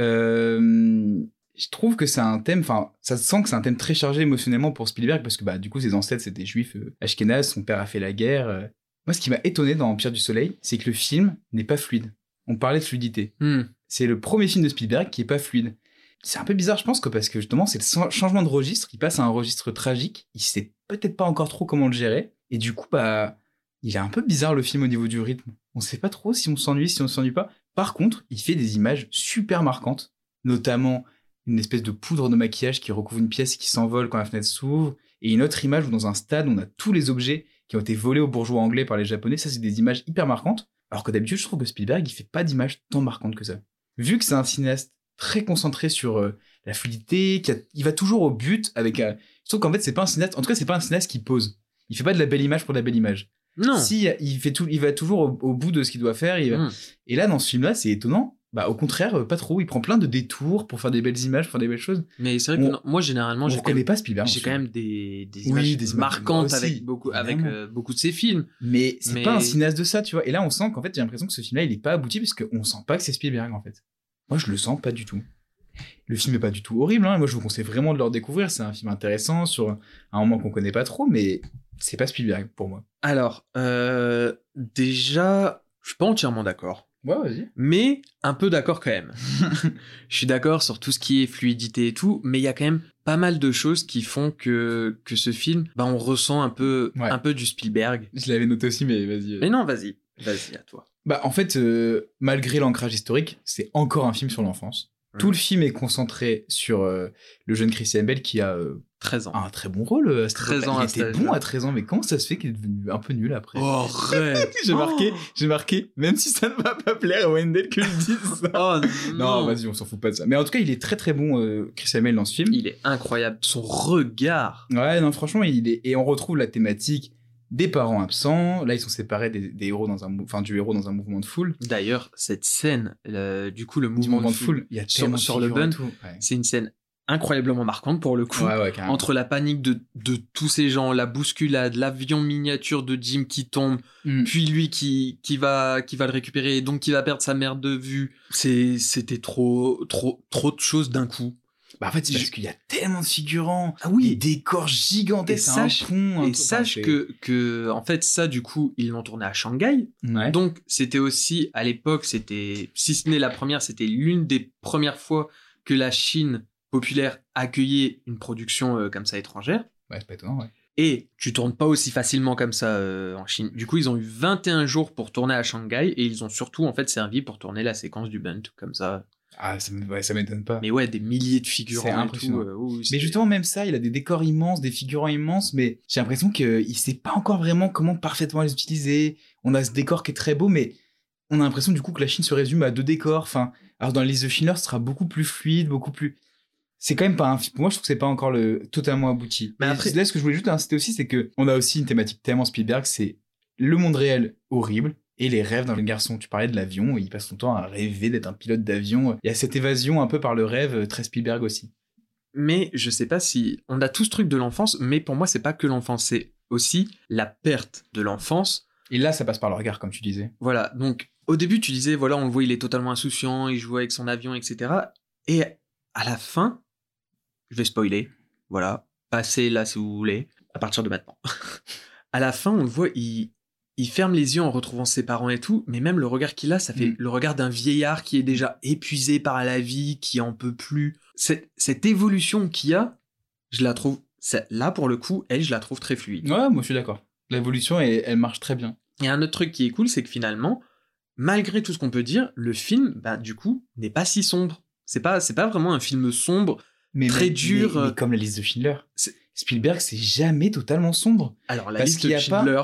Euh, je trouve que c'est un thème, enfin, ça se sent que c'est un thème très chargé émotionnellement pour Spielberg parce que bah du coup ses ancêtres c'était juifs euh, ashkénazes, son père a fait la guerre. euh. Moi, ce qui m'a étonné dans Empire du Soleil, c'est que le film n'est pas fluide. On parlait de fluidité. Hmm. C'est le premier film de Spielberg qui est pas fluide. C'est un peu bizarre, je pense, que parce que justement, c'est le changement de registre. Il passe à un registre tragique. Il sait peut-être pas encore trop comment le gérer. Et du coup, bah, il est un peu bizarre le film au niveau du rythme. On sait pas trop si on s'ennuie, si on s'ennuie pas. Par contre, il fait des images super marquantes, notamment une espèce de poudre de maquillage qui recouvre une pièce qui s'envole quand la fenêtre s'ouvre, et une autre image où dans un stade, on a tous les objets qui ont été volés aux bourgeois anglais par les Japonais. Ça, c'est des images hyper marquantes. Alors que d'habitude, je trouve que Spielberg, il fait pas d'images tant marquantes que ça. Vu que c'est un cinéaste très concentré sur euh, la fluidité, qui il va toujours au but avec. euh, je trouve qu'en fait, c'est pas un cinéaste. En tout cas, c'est pas un cinéaste qui pose. Il fait pas de la belle image pour de la belle image. Non. Si il fait tout, il va toujours au, au bout de ce qu'il doit faire. il va- Mm. Et là, dans ce film-là, c'est étonnant. Bah, au contraire, euh, pas trop. Il prend plein de détours pour faire des belles images, pour faire des belles choses. Mais c'est vrai que non, moi, généralement, On j'ai quand, reconnaît même, pas Spielberg. j'ai en quand même des, des Oui, images des marquantes aussi, avec, beaucoup, avec euh, beaucoup de ses films. Mais c'est Mais- pas un cinéaste de ça, tu vois. Et là, on sent qu'en fait, j'ai l'impression que ce film-là, il est pas abouti parce qu'on sent pas que c'est Spielberg, en fait. Moi, je le sens pas du tout. Le film est pas du tout horrible, hein. Moi, je vous conseille vraiment de le redécouvrir. C'est un film intéressant sur un moment qu'on connaît pas trop, mais c'est pas Spielberg pour moi. Alors, euh, déjà, je suis pas entièrement d'accord. Ouais, vas-y. mais un peu d'accord quand même. je suis d'accord sur tout ce qui est fluidité et tout, mais il y a quand même pas mal de choses qui font que, que ce film, bah, on ressent un peu, Ouais. un peu du Spielberg. Je l'avais noté aussi, mais vas-y. Mais non, vas-y, vas-y, à toi. Bah, en fait, euh, malgré l'ancrage historique, c'est encore un film sur l'enfance. Tout Mhm. le film est concentré sur euh, le jeune Christian Bell qui a euh, 13 ans. un très bon rôle. euh, à cette 13 époque-là. ans à Il était bon à 13 ans, mais comment ça se fait qu'il est devenu un peu nul après? Oh, arrête J'ai marqué, Oh. j'ai marqué, même si ça ne va pas plaire à Wendell que je dise ça. Oh Non, non, vas-y, on s'en fout pas de ça. Mais en tout cas, il est très très bon, euh, Christian Bale, dans ce film. Il est incroyable. Son regard. Ouais, non, franchement, il est. Et on retrouve la thématique des parents absents. Là, ils sont séparés des, des héros dans un, enfin, du héros dans un mouvement de foule. D'ailleurs, cette scène, le- du coup, le mouvement, mouvement de foule. Il y a sur- tellement de sur le bun. Ouais. c'est une scène incroyablement marquante pour le coup. Ouais, ouais, carrément. Entre la panique de, de tous ces gens, la bousculade, l'avion miniature de Jim qui tombe, Mm. puis lui qui, qui, va, qui va le récupérer et donc qui va perdre sa mère de vue. C'était trop, trop, trop de choses d'un coup. Bah, en fait, c'est Je- parce qu'il y a tellement de figurants. Ah oui. Des décors gigantesques. Et un sache- pont, un Et sache que, que, en fait, ça, du coup, ils l'ont tourné à Shanghai. Ouais. Donc, c'était aussi, à l'époque, c'était, si ce n'est la première, c'était l'une des premières fois que la Chine populaire accueillait une production euh, comme ça étrangère. Ouais, c'est pas étonnant, ouais. Et tu tournes pas aussi facilement comme ça euh, en Chine. Du coup, ils ont eu 21 jours pour tourner à Shanghai et ils ont surtout en fait servi pour tourner la séquence du Bunt comme ça. Ah, ça, m- ouais, ça m'étonne pas. Mais ouais, des milliers de figurants. C'est et tout, impressionnant. euh, oui, Mais justement, même ça, il a des décors immenses, des figurants immenses, mais j'ai l'impression qu'il sait pas encore vraiment comment parfaitement les utiliser. On a ce décor qui est très beau, mais on a l'impression du coup que la Chine se résume à deux décors. Enfin, alors dans liste de Schindler, ce sera beaucoup plus fluide, beaucoup plus. C'est quand même pas un film. Pour moi, je trouve que c'est pas encore le totalement abouti. Mais après- après, là, ce que je voulais juste inciter aussi, c'est que on a aussi une thématique tellement Spielberg, c'est le monde réel horrible et les rêves d'un jeune garçon. Tu parlais de l'avion, il passe son temps à rêver d'être un pilote d'avion. Il y a cette évasion un peu par le rêve, euh, très Spielberg aussi. Mais je sais pas si on a tout ce truc de l'enfance, mais pour moi c'est pas que l'enfance, c'est aussi la perte de l'enfance. Et là, ça passe par le regard, comme tu disais. Voilà. Donc au début tu disais voilà on le voit il est totalement insouciant, il joue avec son avion etc. Et à la fin, je vais spoiler. Voilà, passez là si vous voulez. À partir de maintenant. à la fin on le voit il il ferme les yeux en retrouvant ses parents et tout, mais même le regard qu'il a, ça fait Mm. le regard d'un vieillard qui est déjà épuisé par la vie, qui en peut plus. Cette, cette évolution qu'il y a, je la trouve, là pour le coup, elle, je la trouve très fluide. Ouais, moi je suis d'accord. L'évolution, elle, elle marche très bien. Et un autre truc qui est cool, c'est que finalement, malgré tout ce qu'on peut dire, le film, bah, du coup, n'est pas si sombre. C'est pas, c'est pas vraiment un film sombre. Mais Très mais- dur, mais- euh, mais comme la liste de Schindler. Spielberg, c'est jamais totalement sombre. Alors, la liste de pas- Schindler,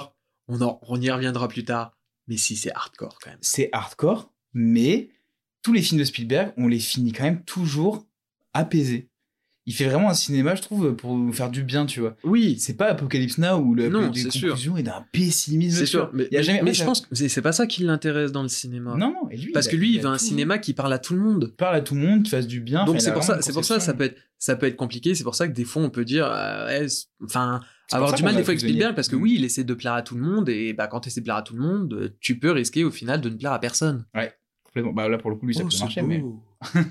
on, en- on y reviendra plus tard. Mais si, c'est hardcore quand même. C'est hardcore, mais tous les films de Spielberg, on les finit quand même toujours apaisés. Il fait vraiment un cinéma, je trouve, pour nous faire du bien, tu vois. Oui, C'est pas Apocalypse Now où le Non, des sûr. est d'un pessimisme. c'est sûr. Mais, Il y a jamais- mais je pense que c'est pas ça qui l'intéresse dans le cinéma. Non, non, et lui. Parce a- que lui, il veut un cinéma qui parle à tout le monde. parle à tout le monde, qui fasse du bien. Donc c'est pour ça, c'est pour ça, ça peut être, ça peut être compliqué. C'est pour ça que des fois on peut dire, euh, enfin, avoir du mal des fois avec. Spielberg parce que Mm. oui, il essaie de plaire à tout le monde et bah quand tu essaies de plaire à tout le monde, tu peux risquer au final de ne plaire à personne. Complètement. Bah là, pour le coup, lui, ça Oh, peut c'est marcher, beau.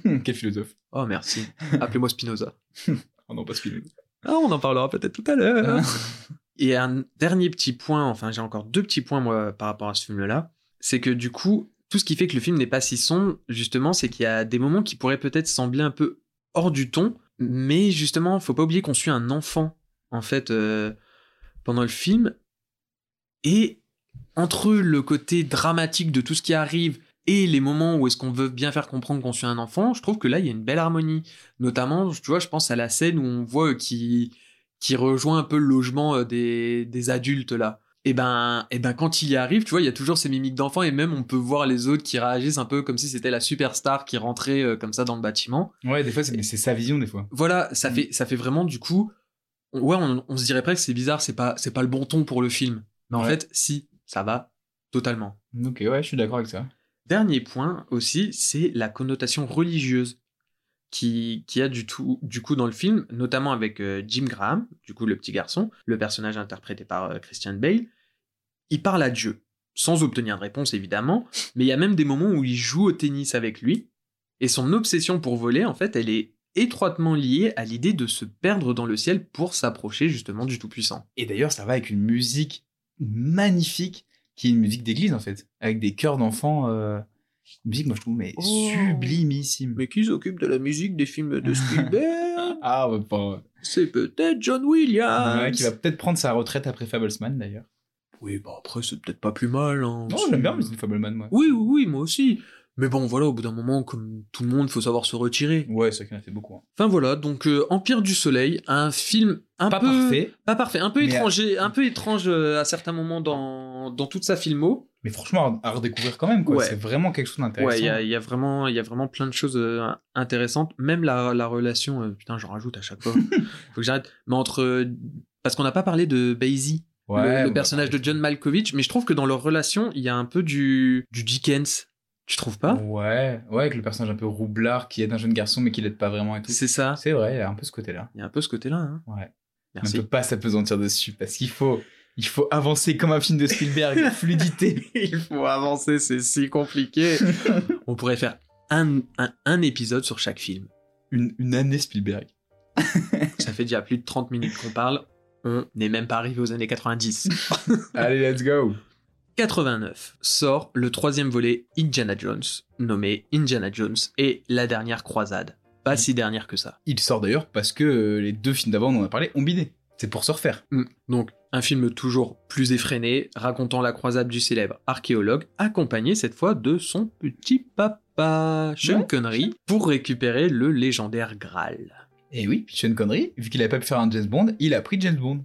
mais. Quel philosophe. Oh merci. Appelez-moi Spinoza. Oh non, pas Spielberg. Ah, on en parlera peut-être tout à l'heure. Et un dernier petit point, enfin j'ai encore deux petits points moi par rapport à ce film-là, c'est que du coup, tout ce qui fait que le film n'est pas si sombre, justement, c'est qu'il y a des moments qui pourraient peut-être sembler un peu hors du ton, mais justement, faut pas oublier qu'on suit un enfant, en fait, euh, pendant le film, Et entre le côté dramatique de tout ce qui arrive et les moments où est-ce qu'on veut bien faire comprendre qu'on suit un enfant, je trouve que là, il y a une belle harmonie. Notamment, tu vois, je pense à la scène où on voit euh, qui qui rejoint un peu le logement euh, des, des adultes là. Et ben, et ben quand il y arrive, tu vois, il y a toujours ces mimiques d'enfant et même on peut voir les autres qui réagissent un peu comme si c'était la superstar qui rentrait euh, comme ça dans le bâtiment. Ouais, des fois, c'est sa vision, des fois. Voilà, ça Mm. fait ça fait vraiment du coup, ouais, on, on se dirait presque que c'est bizarre, c'est pas c'est pas le bon ton pour le film. Mais en fait, si, ça va totalement. Ok, ouais, je suis d'accord avec ça. Dernier point aussi, c'est la connotation religieuse qui, qui a du, tout, du coup dans le film, notamment avec euh, Jim Graham, du coup le petit garçon, le personnage interprété par euh, Christian Bale. Il parle à Dieu, sans obtenir de réponse évidemment, mais il y a même des moments où il joue au tennis avec lui, et son obsession pour voler, en fait, elle est étroitement liée à l'idée de se perdre dans le ciel pour s'approcher justement du Tout-Puissant. Et d'ailleurs, ça va avec une musique magnifique, qui est une musique d'église, en fait, avec des chœurs d'enfants. euh, Une musique, moi, je trouve, mais Oh. sublimissime. Mais qui s'occupe de la musique des films de Spielberg Ah, bah, pas... C'est peut-être John Williams Ouais, qui va peut-être prendre sa retraite après Fablesman, d'ailleurs. Oui, bah après, c'est peut-être pas plus mal. Hein, Non, j'aime bien Music Fableman, moi. Oui, oui, oui, moi aussi. Mais bon, voilà, au bout d'un moment, comme tout le monde, faut savoir se retirer. Ouais, c'est vrai qu'il en a fait beaucoup. hein. Enfin voilà, donc euh, Empire du Soleil, un film un Pas peu parfait, pas parfait, un peu étranger, un peu étrange euh, à certains moments dans dans toute sa filmo. mais franchement, à à redécouvre quand même, quoi. Ouais. C'est vraiment quelque chose d'intéressant. Ouais, il y a, il y a vraiment il y a vraiment plein de choses euh, intéressantes, même la, la relation. euh, putain, j'en rajoute à chaque fois. faut que j'arrête. Mais entre euh, parce qu'on n'a pas parlé de Basie, Ouais, le, le bah, personnage de John Malkovich, mais je trouve que dans leur relation, il y a un peu du du Dickens. Tu trouves pas? Ouais, ouais, avec le personnage un peu roublard qui aide un jeune garçon mais qui l'aide pas vraiment et tout. C'est ça. C'est vrai, il y a un peu ce côté-là. Il y a un peu ce côté-là. Hein. Ouais. Merci. On ne peut pas s'apesantir dessus parce qu'il faut, il faut avancer comme un film de Spielberg, fluidité. Il faut avancer, c'est si compliqué. On pourrait faire un, un, un épisode sur chaque film. Une, une année Spielberg. Ça fait déjà plus de 30 minutes qu'on parle. On n'est même pas arrivé aux années 90. Allez, let's go. 89 sort le troisième volet Indiana Jones, nommé Indiana Jones et la dernière croisade. Pas si dernière que ça. Il sort d'ailleurs parce que euh, les deux films d'avant, on en a parlé, ont bidé. C'est pour se refaire. Mm. Donc, un film toujours plus effréné, racontant la croisade du célèbre archéologue, accompagné cette fois de son petit papa, Sean Ouais. Connery, pour récupérer le légendaire Graal. Et oui, puis Sean Connery, vu qu'il avait pas pu faire un James Bond, il a pris James Bond.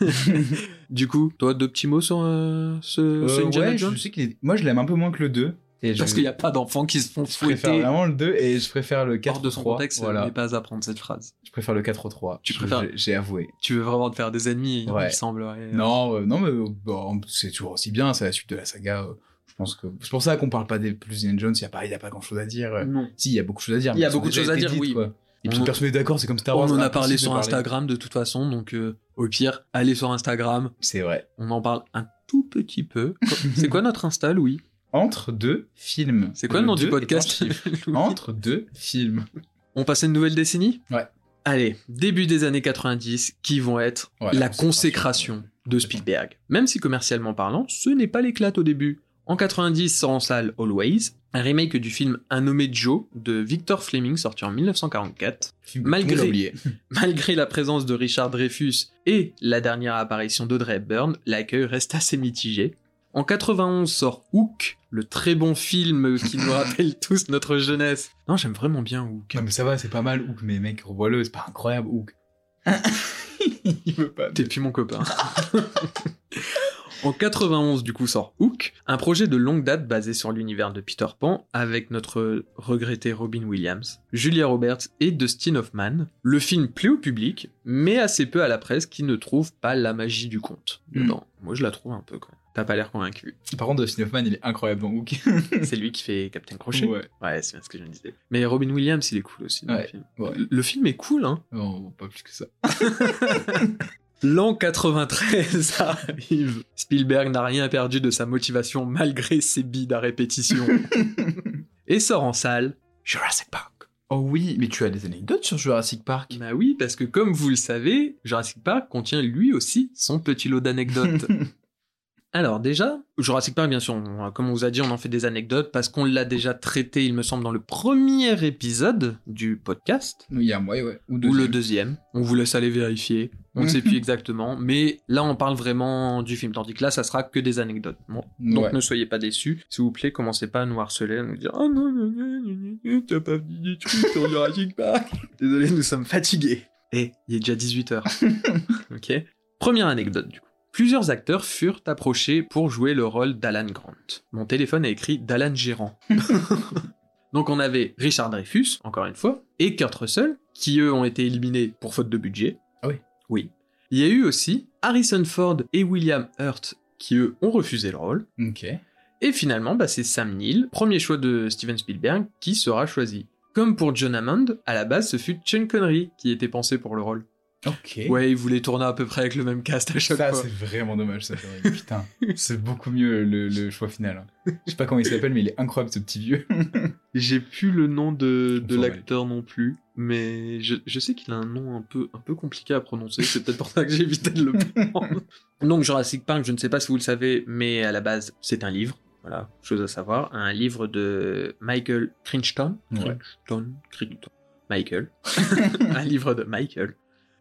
Du coup, toi, deux petits mots sur euh, ce, Euh, ce Indiana ouais, Jones je sais qu'il est... Moi, je l'aime un peu moins que le 2. Et je... Parce qu'il n'y a pas d'enfants qui se font je préfère fouetter vraiment le 2 et je préfère le 4 hors de son 3. contexte, Voilà. mais pas à apprendre cette phrase. Je préfère le 4 au 3. Tu Je- préfères- j'ai- J'ai avoué. Tu veux vraiment te faire des ennemis, il Ouais. me semblerait. Non, euh, non, mais euh, bon, c'est toujours aussi bien, c'est la suite de la saga. euh, je pense que c'est pour ça qu'on parle pas des plus Indiana Jones. Il y a pas, il y a pas grand chose à dire. euh. Non. Si, il y a beaucoup de choses à dire. Il y a beaucoup de choses à dire, dites, oui. quoi. Et puis On- personne n'est d'accord, c'est comme Star Wars. On en a parlé sur parler. Instagram de toute façon, donc euh, au pire, allez sur Instagram. C'est vrai. On en parle un tout petit peu. C'est quoi notre Insta, Louis? Entre deux films. C'est quoi le nom du podcast Entre deux films. On passe à une nouvelle décennie? Ouais. Allez, début des années 90, qui vont être Ouais, la consécration de Spielberg. Même si commercialement parlant, ce n'est pas l'éclate au début. En 90 sort en salle Always, un remake du film Un nommé Joe de Victor Fleming sorti en 1944. Film que Malgré- la présence de Richard Dreyfus et la dernière apparition d'Audrey Hepburn, l'accueil reste assez mitigé. En 91 sort Hook, le très bon film qui nous rappelle tous notre jeunesse. Non, j'aime vraiment bien Hook. Non, mais ça va, c'est pas mal, Hook, mais mec, revois-le, c'est pas incroyable, Hook. il veut pas. T'es plus mon copain. En 91, du coup, sort Hook, un projet de longue date basé sur l'univers de Peter Pan avec notre regretté Robin Williams, Julia Roberts et Dustin Hoffman. Le film plaît au public, mais assez peu à la presse qui ne trouve pas la magie du conte dedans. Moi, je la trouve un peu, quoi. T'as pas l'air convaincu. Par contre, Dustin Hoffman, il est incroyable dans Hook. C'est lui qui fait Captain Crochet. ouais. Ouais, c'est bien ce que je me disais. Mais Robin Williams, il est cool aussi dans le film. Ouais. Le film est cool, hein. Non, pas plus que ça. L'an 93 arrive. Spielberg n'a rien perdu de sa motivation malgré ses bides à répétition. Et sort en salle Jurassic Park. Oh oui, mais tu as des anecdotes sur Jurassic Park Bah oui, parce que comme vous le savez, Jurassic Park contient lui aussi son petit lot d'anecdotes. Alors déjà, Jurassic Park, bien sûr, on- comme on vous a dit, on en fait des anecdotes parce qu'on l'a déjà traité, il me semble, dans le premier épisode du podcast. Il y a un mois, ouais. Ou, Ou le deuxième. On vous laisse aller vérifier. On ne Mhm. sait plus exactement, mais là on parle vraiment du film, tandis que là ça sera que des anecdotes. Bon. Donc Ouais. ne soyez pas déçus, s'il vous plaît, commencez pas à nous harceler, à nous dire oh non, non, non, non, non, non, t'as pas dit des trucs sur Jurassic Park. Désolé, nous sommes fatigués. Et il est déjà 18h. ok. Première anecdote du coup. Plusieurs acteurs furent approchés pour jouer le rôle d'Alan Grant. Mon téléphone a écrit d'Alan Gérant. Donc on avait Richard Dreyfus, encore une fois, et Kurt Russell, qui eux ont été éliminés pour faute de budget. Ah oui. Oui. Il y a eu aussi Harrison Ford et William Hurt, qui eux ont refusé le rôle. Ok. Et finalement, bah, c'est Sam Neill, premier choix de Steven Spielberg, qui sera choisi. Comme pour John Hammond, à la base, ce fut Sean Connery qui était pensé pour le rôle. Ok. Ouais, il voulait tourner à peu près avec le même cast à chaque Ça, fois. c'est vraiment dommage, ça. Putain, c'est beaucoup mieux le, le choix final. hein. Je sais pas comment il s'appelle, mais il est incroyable, ce petit vieux. J'ai plus le nom de, l'acteur non plus, mais je, je sais qu'il a un nom un peu, un peu compliqué à prononcer, c'est peut-être pour ça que j'ai évité de le prendre. Donc Jurassic Park, je ne sais pas si vous le savez, mais à la base, c'est un livre. Voilà, chose à savoir, un livre de Michael Crichton. Ouais. Crichton, Crichton. Michael. un livre de Michael.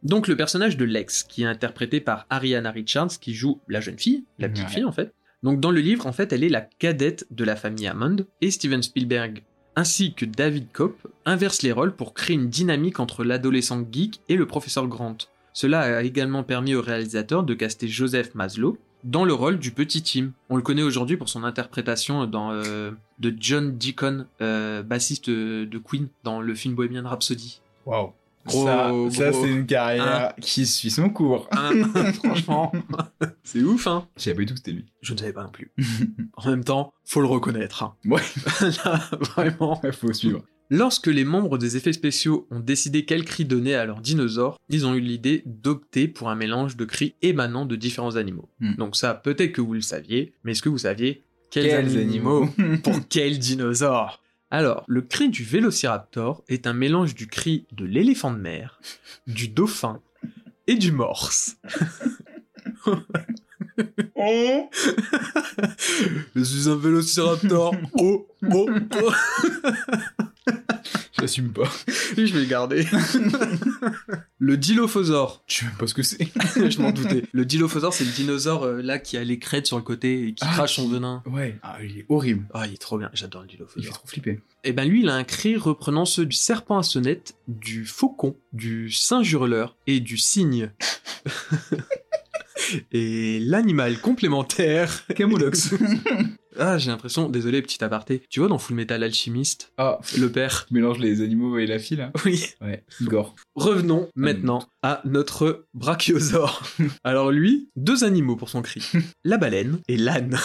Donc le personnage de Lex, qui est interprété par Ariana Richards, qui joue la jeune fille, la petite Ouais. fille en fait. Donc dans le livre, en fait, elle est la cadette de la famille Hammond, et Steven Spielberg ainsi que David Kopp inversent les rôles pour créer une dynamique entre l'adolescent geek et le professeur Grant. Cela a également permis au réalisateur de caster Joseph Maslow dans le rôle du petit Tim. On le connaît aujourd'hui pour son interprétation dans, euh, de John Deacon, euh, bassiste de Queen, dans le film Bohemian Rhapsody. Waouh. Gros, ça, gros. ça c'est une carrière qui suit son cours. Hein, franchement, c'est ouf, hein Je savais pas du tout que c'était lui. Je ne savais pas non plus. en même temps, faut le reconnaître. hein. Ouais. Là, vraiment. Il faut suivre. Lorsque les membres des effets spéciaux ont décidé quel cri donner à leurs dinosaures, ils ont eu l'idée d'opter pour un mélange de cris émanant de différents animaux. Hmm. Donc ça, peut-être que vous le saviez, mais est-ce que vous saviez quels, Quels animaux, animaux? pour quel dinosaure? Alors, le cri du vélociraptor est un mélange du cri de l'éléphant de mer, du dauphin et du morse. Oh Je suis un vélociraptor. Oh, oh, oh. J'assume pas. Je vais garder. le dilophosaure. Je sais même pas ce que c'est. je m'en doutais. Le dilophosaure, c'est le dinosaure euh, là qui a les crêtes sur le côté et qui Ah, crache son venin. Ouais. Ah, il est horrible. Ah, il est trop bien. J'adore le Il fait dilophosaure. trop flipper. Et ben lui, il a un cri reprenant ceux du serpent à sonnette, du faucon, du singe hurleur et du cygne. et l'animal complémentaire. Camoulox. Ah, j'ai l'impression, désolé, petit aparté. Tu vois dans Full Metal Alchimiste, ah, le père. tu mélanges les animaux et la fille là. Oui. Ouais. Gore. Revenons maintenant à notre brachiosaure. Alors lui, deux animaux pour son cri. La baleine et l'âne.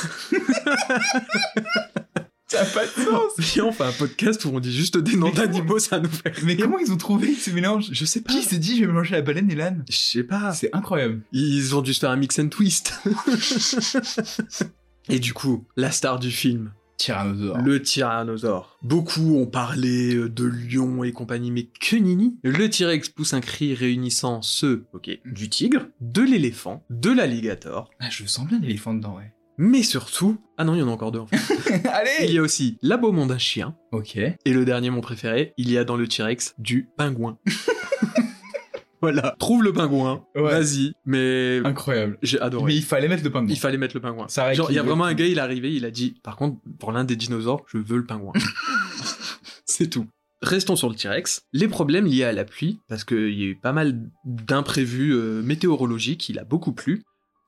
Ça a pas de sens. Si on fait un podcast où on dit juste des noms d'animaux, ça nous fait Mais rire. comment ils ont trouvé ce mélange Je sais pas. Qui s'est dit je vais mélanger la baleine et l'âne? Je sais pas. C'est incroyable. Ils ont dû se faire un mix and twist. Et du coup, la star du film, Tyrannosaure. le tyrannosaure. Beaucoup ont parlé euh, de lion et compagnie, mais que nini Le T-Rex pousse un cri réunissant ceux, ok, du tigre, de l'éléphant, de l'alligator, Ah, je sens bien l'éléphant dedans, ouais. mais surtout... Ah non, il y en a encore deux en fait. Il Allez y a aussi l'aboiement d'un chien, Ok. et le dernier, mon préféré, il y a dans le T-Rex du pingouin. voilà, trouve le pingouin, Ouais. vas-y, mais Incroyable. j'ai adoré. Mais il fallait mettre le pingouin. Il fallait mettre le pingouin. Ça Genre, il y a vraiment un gars, il est arrivé, il a dit, par contre, pour l'un des dinosaures, je veux le pingouin. C'est tout. Restons sur le T-Rex. Les problèmes liés à la pluie, parce qu'il y a eu pas mal d'imprévus euh, météorologiques, il a beaucoup plu.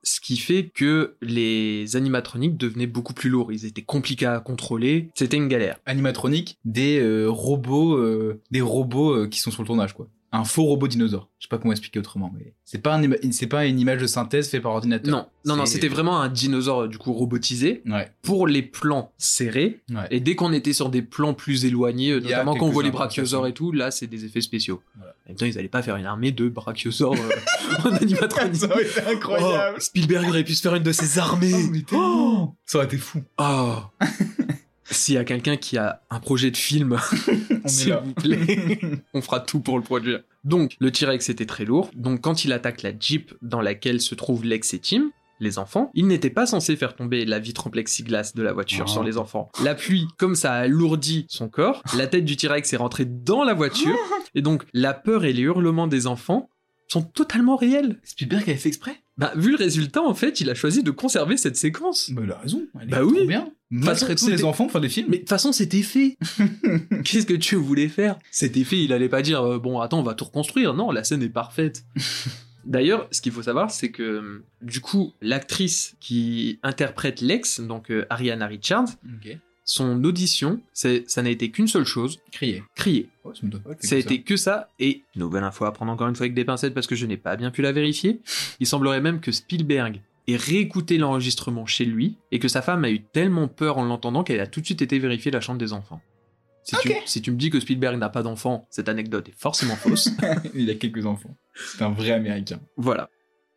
Ce qui fait que les animatroniques devenaient beaucoup plus lourds. Ils étaient compliqués à contrôler. C'était une galère. Animatronique, des euh, robots, euh, des robots euh, qui sont sur le tournage, quoi. Un faux robot dinosaure. Je sais pas comment expliquer autrement, mais c'est pas un, ima- c'est pas une image de synthèse faite par ordinateur. Non, non, non, c'était vraiment un dinosaure, du coup, robotisé. Ouais. Pour les plans serrés, Ouais. Et dès qu'on était sur des plans plus éloignés, euh, notamment quand on voit les brachiosaures et tout, là c'est des effets spéciaux. Voilà. En même temps, ils allaient pas faire une armée de brachiosaures euh, en animatronique. Ça aurait été incroyable. Oh, Spielberg aurait pu se faire une de ses armées. Oh, mais tellement. Ça aurait été fou. Oh. S'il y a quelqu'un qui a un projet de film, s'il vous plaît, on fera tout pour le produire. Donc, le T-Rex était très lourd. Donc, quand il attaque la Jeep dans laquelle se trouvent Lex et Tim, les enfants, il n'était pas censé faire tomber la vitre en plexiglas de la voiture Oh. sur les enfants. La pluie, comme ça a alourdi son corps, la tête du T-Rex est rentrée dans la voiture, et donc la peur et les hurlements des enfants sont totalement réels. Spielberg avait fait exprès? Bah, vu le résultat, en fait, il a choisi de conserver cette séquence. Bah, il a raison. Elle est Bah trop oui. bien. Maltraiter tout les enfants faire des films. Mais de toute façon, c'était fait. Qu'est-ce que tu voulais faire? C'était fait, il allait pas dire euh, bon, attends, on va tout reconstruire. Non, la scène est parfaite. D'ailleurs, ce qu'il faut savoir, c'est que euh, du coup, l'actrice qui interprète Lex, donc euh, Ariana Richards, son audition, ça n'a été qu'une seule chose Crier. crier. Ouais, ça me Ça a été que ça, et nouvelle info à prendre encore une fois avec des pincettes parce que je n'ai pas bien pu la vérifier. Il semblerait même que Spielberg ait réécouté l'enregistrement chez lui et que sa femme a eu tellement peur en l'entendant qu'elle a tout de suite été vérifier la chambre des enfants. Si, tu, Ok. si tu me dis que Spielberg n'a pas d'enfants, cette anecdote est forcément fausse. il a quelques enfants. C'est un vrai américain. voilà.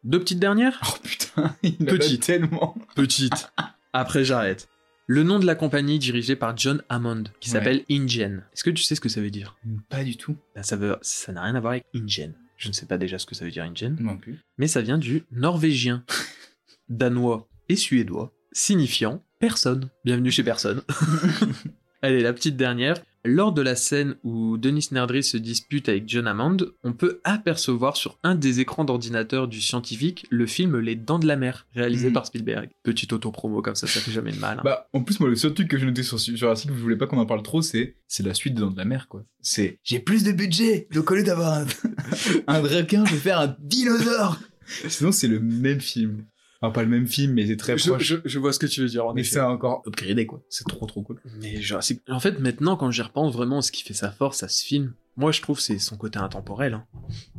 Deux petites dernières? Oh putain, il en a Petite. tellement. Petite. Après, j'arrête. Le nom de la compagnie dirigée par John Hammond, qui Ouais. s'appelle InGen. Est-ce que tu sais ce que ça veut dire? Pas du tout. Ben, Ça veut, ça n'a rien à voir avec InGen. Je ne sais pas déjà ce que ça veut dire InGen. Non plus. mais ça vient du norvégien, danois et suédois, signifiant personne. Bienvenue chez personne. Allez, la petite dernière. Lors de la scène où Denis Nerdry se dispute avec John Hammond, on peut apercevoir sur un des écrans d'ordinateur du scientifique le film Les Dents de la Mer, réalisé Mhm. par Spielberg. Petite autopromo comme ça, ça fait jamais de mal. hein. Bah, en plus, moi, le seul truc que j'ai noté sur, sur Jurassic, je voulais pas qu'on en parle trop, c'est, c'est la suite de Dans de la mer, quoi. C'est, j'ai plus de budget, donc au lieu d'avoir un, un requin, je vais faire un dinosaure. Sinon, c'est le même film. Enfin, pas le même film, mais c'est très je, proche. je- je vois ce que tu veux dire. En mais c'est encore upgradé, quoi. C'est trop, trop cool. Mais Jurassic- En fait, maintenant, quand j'y repense, vraiment, ce qui fait sa force à ce film, moi, je trouve, c'est son côté intemporel. hein.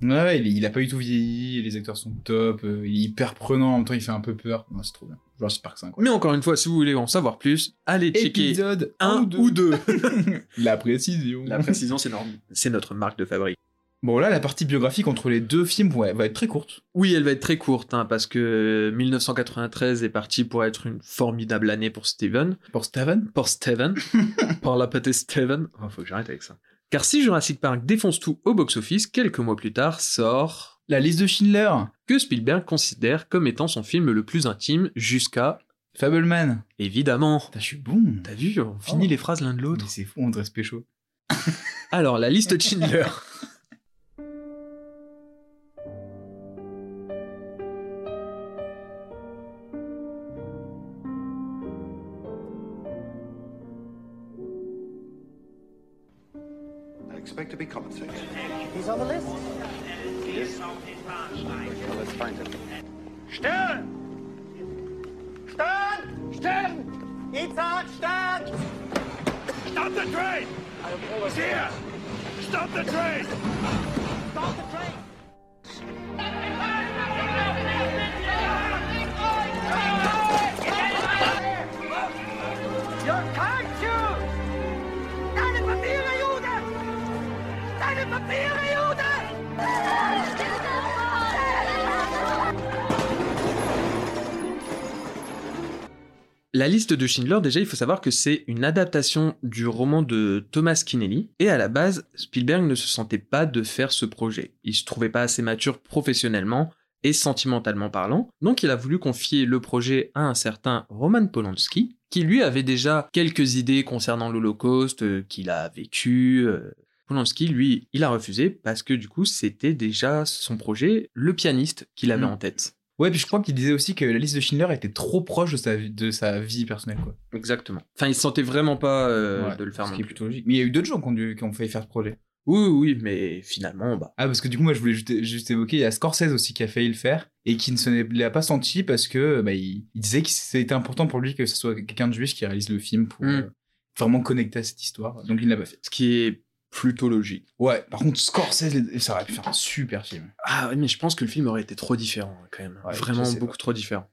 Ouais, ouais, il, il a pas du tout vieilli, les acteurs sont top, euh, il est hyper prenant, en même temps, il fait un peu peur. C'est trop bien. Jurassic Park 5, quoi. Mais encore une fois, si vous voulez en savoir plus, allez checker Épisode un ou deux. La précision. La précision, c'est normal. C'est notre marque de fabrique. Bon, là, la partie biographique entre les deux films ouais, va être très courte. Oui, elle va être très courte, hein, parce que 1993 est parti pour être une formidable année pour Steven. Pour Steven? Pour Steven. pour la petite Steven. Oh, faut que j'arrête avec ça. Car si Jurassic Park défonce tout au box-office, quelques mois plus tard sort La liste de Schindler. que Spielberg considère comme étant son film le plus intime jusqu'à, Fableman. évidemment, Putain, je suis bon. T'as vu, on finit Oh. les phrases l'un de l'autre. c'est fou, on dresse pécho. Alors, la liste de Schindler. liste de Schindler, déjà, il faut savoir que c'est une adaptation du roman de Thomas Kinnelly. Et à la base, Spielberg ne se sentait pas de faire ce projet. Il se trouvait pas assez mature professionnellement et sentimentalement parlant. Donc il a voulu confier le projet à un certain Roman Polanski, qui lui avait déjà quelques idées concernant l'Holocauste, euh, qu'il a vécu. euh. Polanski, lui, il a refusé parce que du coup, c'était déjà son projet, le pianiste qu'il avait Mm. en tête. Ouais, puis je crois qu'il disait aussi que la liste de Schindler était trop proche de sa, vie- de sa vie personnelle, quoi. Exactement. Enfin, il se sentait vraiment pas euh, Ouais, de le faire ce qui est plutôt logique. Mais il y a eu d'autres gens qui ont, dû- qui ont failli faire ce projet. Oui, oui, mais finalement, bah. Ah, parce que du coup, moi, je voulais juste, juste évoquer, il y a Scorsese aussi qui a failli le faire et qui ne l'a pas senti parce que bah, il, il disait que c'était important pour lui que ce soit quelqu'un de juif qui réalise le film pour Mm. euh, vraiment connecter à cette histoire. Donc, il ne l'a pas fait. Ce qui est plutôt logique. Ouais, par contre, Scorsese, ça aurait pu faire un super film. Ah oui, mais je pense que le film aurait été trop différent quand même. Ouais, Vraiment beaucoup pas. trop différent.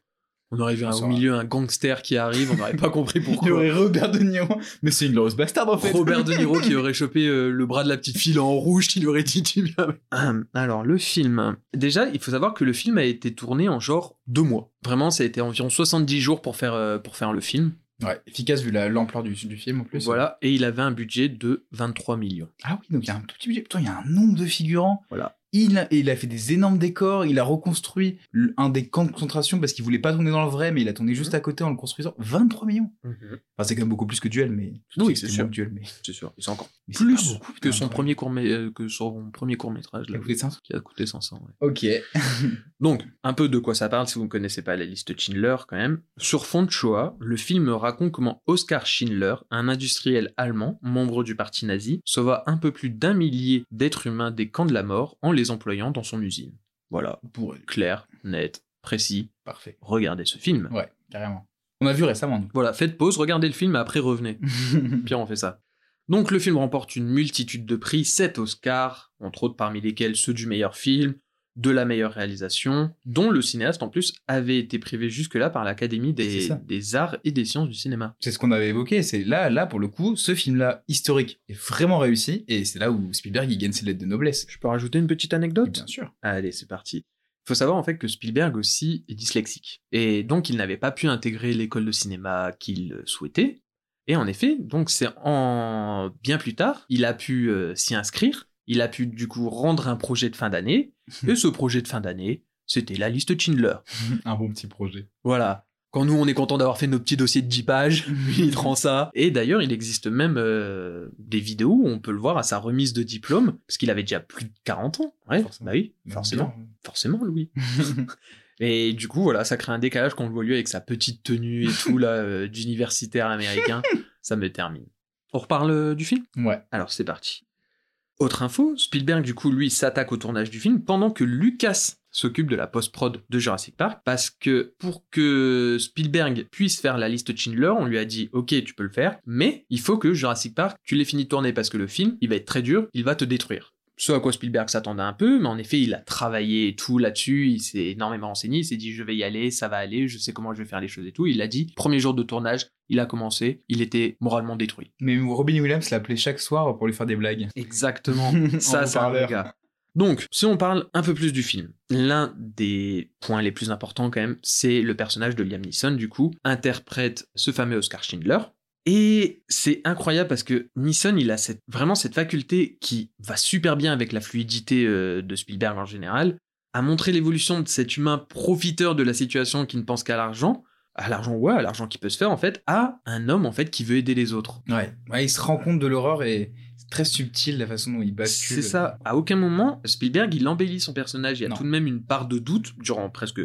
On aurait vu un- au milieu un gangster qui arrive, on n'aurait pas compris Il y pourquoi. aurait Robert De Niro, mais c'est une grosse bastard en fait. Robert De Niro qui aurait chopé euh, le bras de la petite fille en rouge qui lui aurait dit tu viens. Hum, Alors le film. Déjà, il faut savoir que le film a été tourné en genre deux mois. Vraiment, ça a été environ 70 jours pour faire, euh, pour faire le film. Ouais, efficace vu la- l'ampleur du, du film en plus. Voilà, et il avait un budget de 23 millions. Ah oui, donc il y a un tout petit budget. Putain, il y a un nombre de figurants. Voilà. Il, il a fait des énormes décors, il a reconstruit un des camps de concentration parce qu'il voulait pas tourner dans le vrai, mais il a tourné juste à côté en le construisant. 23 millions. Enfin, c'est quand même beaucoup plus que Duel, mais. Oui, c'est sûr. Duel, mais. C'est sûr. C'est encore mais plus beaucoup, putain, que son premier court que son premier court métrage Il a coûté 500. qui a coûté 500. ouais. Ok. Donc, un peu de quoi ça parle si vous ne connaissez pas la liste Schindler quand même. Sur fond de Shoah, le film raconte comment Oskar Schindler, un industriel allemand, membre du parti nazi, sauva un peu plus d'un millier d'êtres humains des camps de la mort en les employant dans son usine. Voilà, Pour clair, net, précis. Parfait. Regardez ce film. Ouais, carrément. On a vu récemment, nous. Voilà, faites pause, regardez le film et après revenez. Pierre, on fait ça. Donc le film remporte une multitude de prix, 7 Oscars, entre autres parmi lesquels ceux du meilleur film, de la meilleure réalisation, dont le cinéaste en plus avait été privé jusque-là par l'Académie des arts et des sciences du cinéma. C'est ce qu'on avait évoqué. C'est là, là, pour le coup, ce film-là, historique, est vraiment réussi. Et c'est là où Spielberg, il gagne ses lettres de noblesse. Je peux rajouter une petite anecdote? Bien sûr. Allez, c'est parti. Il faut savoir en fait que Spielberg aussi est dyslexique. Et donc il n'avait pas pu intégrer l'école de cinéma qu'il souhaitait. Et en effet, donc c'est en bien plus tard, il a pu euh, s'y inscrire, il a pu du coup rendre un projet de fin d'année, et ce projet de fin d'année, c'était la liste Schindler. Un bon petit projet. Voilà. Quand nous on est content d'avoir fait nos petits dossiers de 10 pages, lui il prend ça. Et d'ailleurs, il existe même euh, des vidéos où on peut le voir à sa remise de diplôme, parce qu'il avait déjà plus de 40 ans. Ouais, Forcément. bah oui, forcément. Forcément, Louis. Et du coup, voilà, ça crée un décalage quand on le voit lui avec sa petite tenue et tout, là, euh, d'universitaire américain. ça me termine. On reparle euh, du film? Ouais. Alors, c'est parti. Autre info, Spielberg, du coup, lui, s'attaque au tournage du film pendant que Lucas s'occupe de la post-prod de Jurassic Park, parce que pour que Spielberg puisse faire la liste Schindler, on lui a dit, ok, tu peux le faire, mais il faut que Jurassic Park, tu l'aies fini de tourner, parce que le film, il va être très dur, il va te détruire. Ce à quoi Spielberg s'attendait un peu, mais en effet, il a travaillé et tout là-dessus, il s'est énormément renseigné, il s'est dit, je vais y aller, ça va aller, je sais comment je vais faire les choses et tout. Il a dit, premier jour de tournage, il a commencé, il était moralement détruit. Mais Robin Williams l'appelait chaque soir pour lui faire des blagues. Exactement. ça, c'est un gars. Donc, si on parle un peu plus du film, l'un des points les plus importants quand même, c'est le personnage de Liam Neeson, du coup, interprète ce fameux Oscar Schindler. Et c'est incroyable parce que Neeson, il a cette, vraiment cette faculté qui va super bien avec la fluidité euh, de Spielberg en général, à montrer l'évolution de cet humain profiteur de la situation qui ne pense qu'à l'argent, à l'argent ouais, à l'argent qui peut se faire en fait, à un homme en fait qui veut aider les autres. Ouais. ouais. Il se rend compte de l'horreur et c'est très subtil la façon dont il bascule. C'est ça. À aucun moment, Spielberg, il embellit son personnage. Il y a Non. tout de même une part de doute durant presque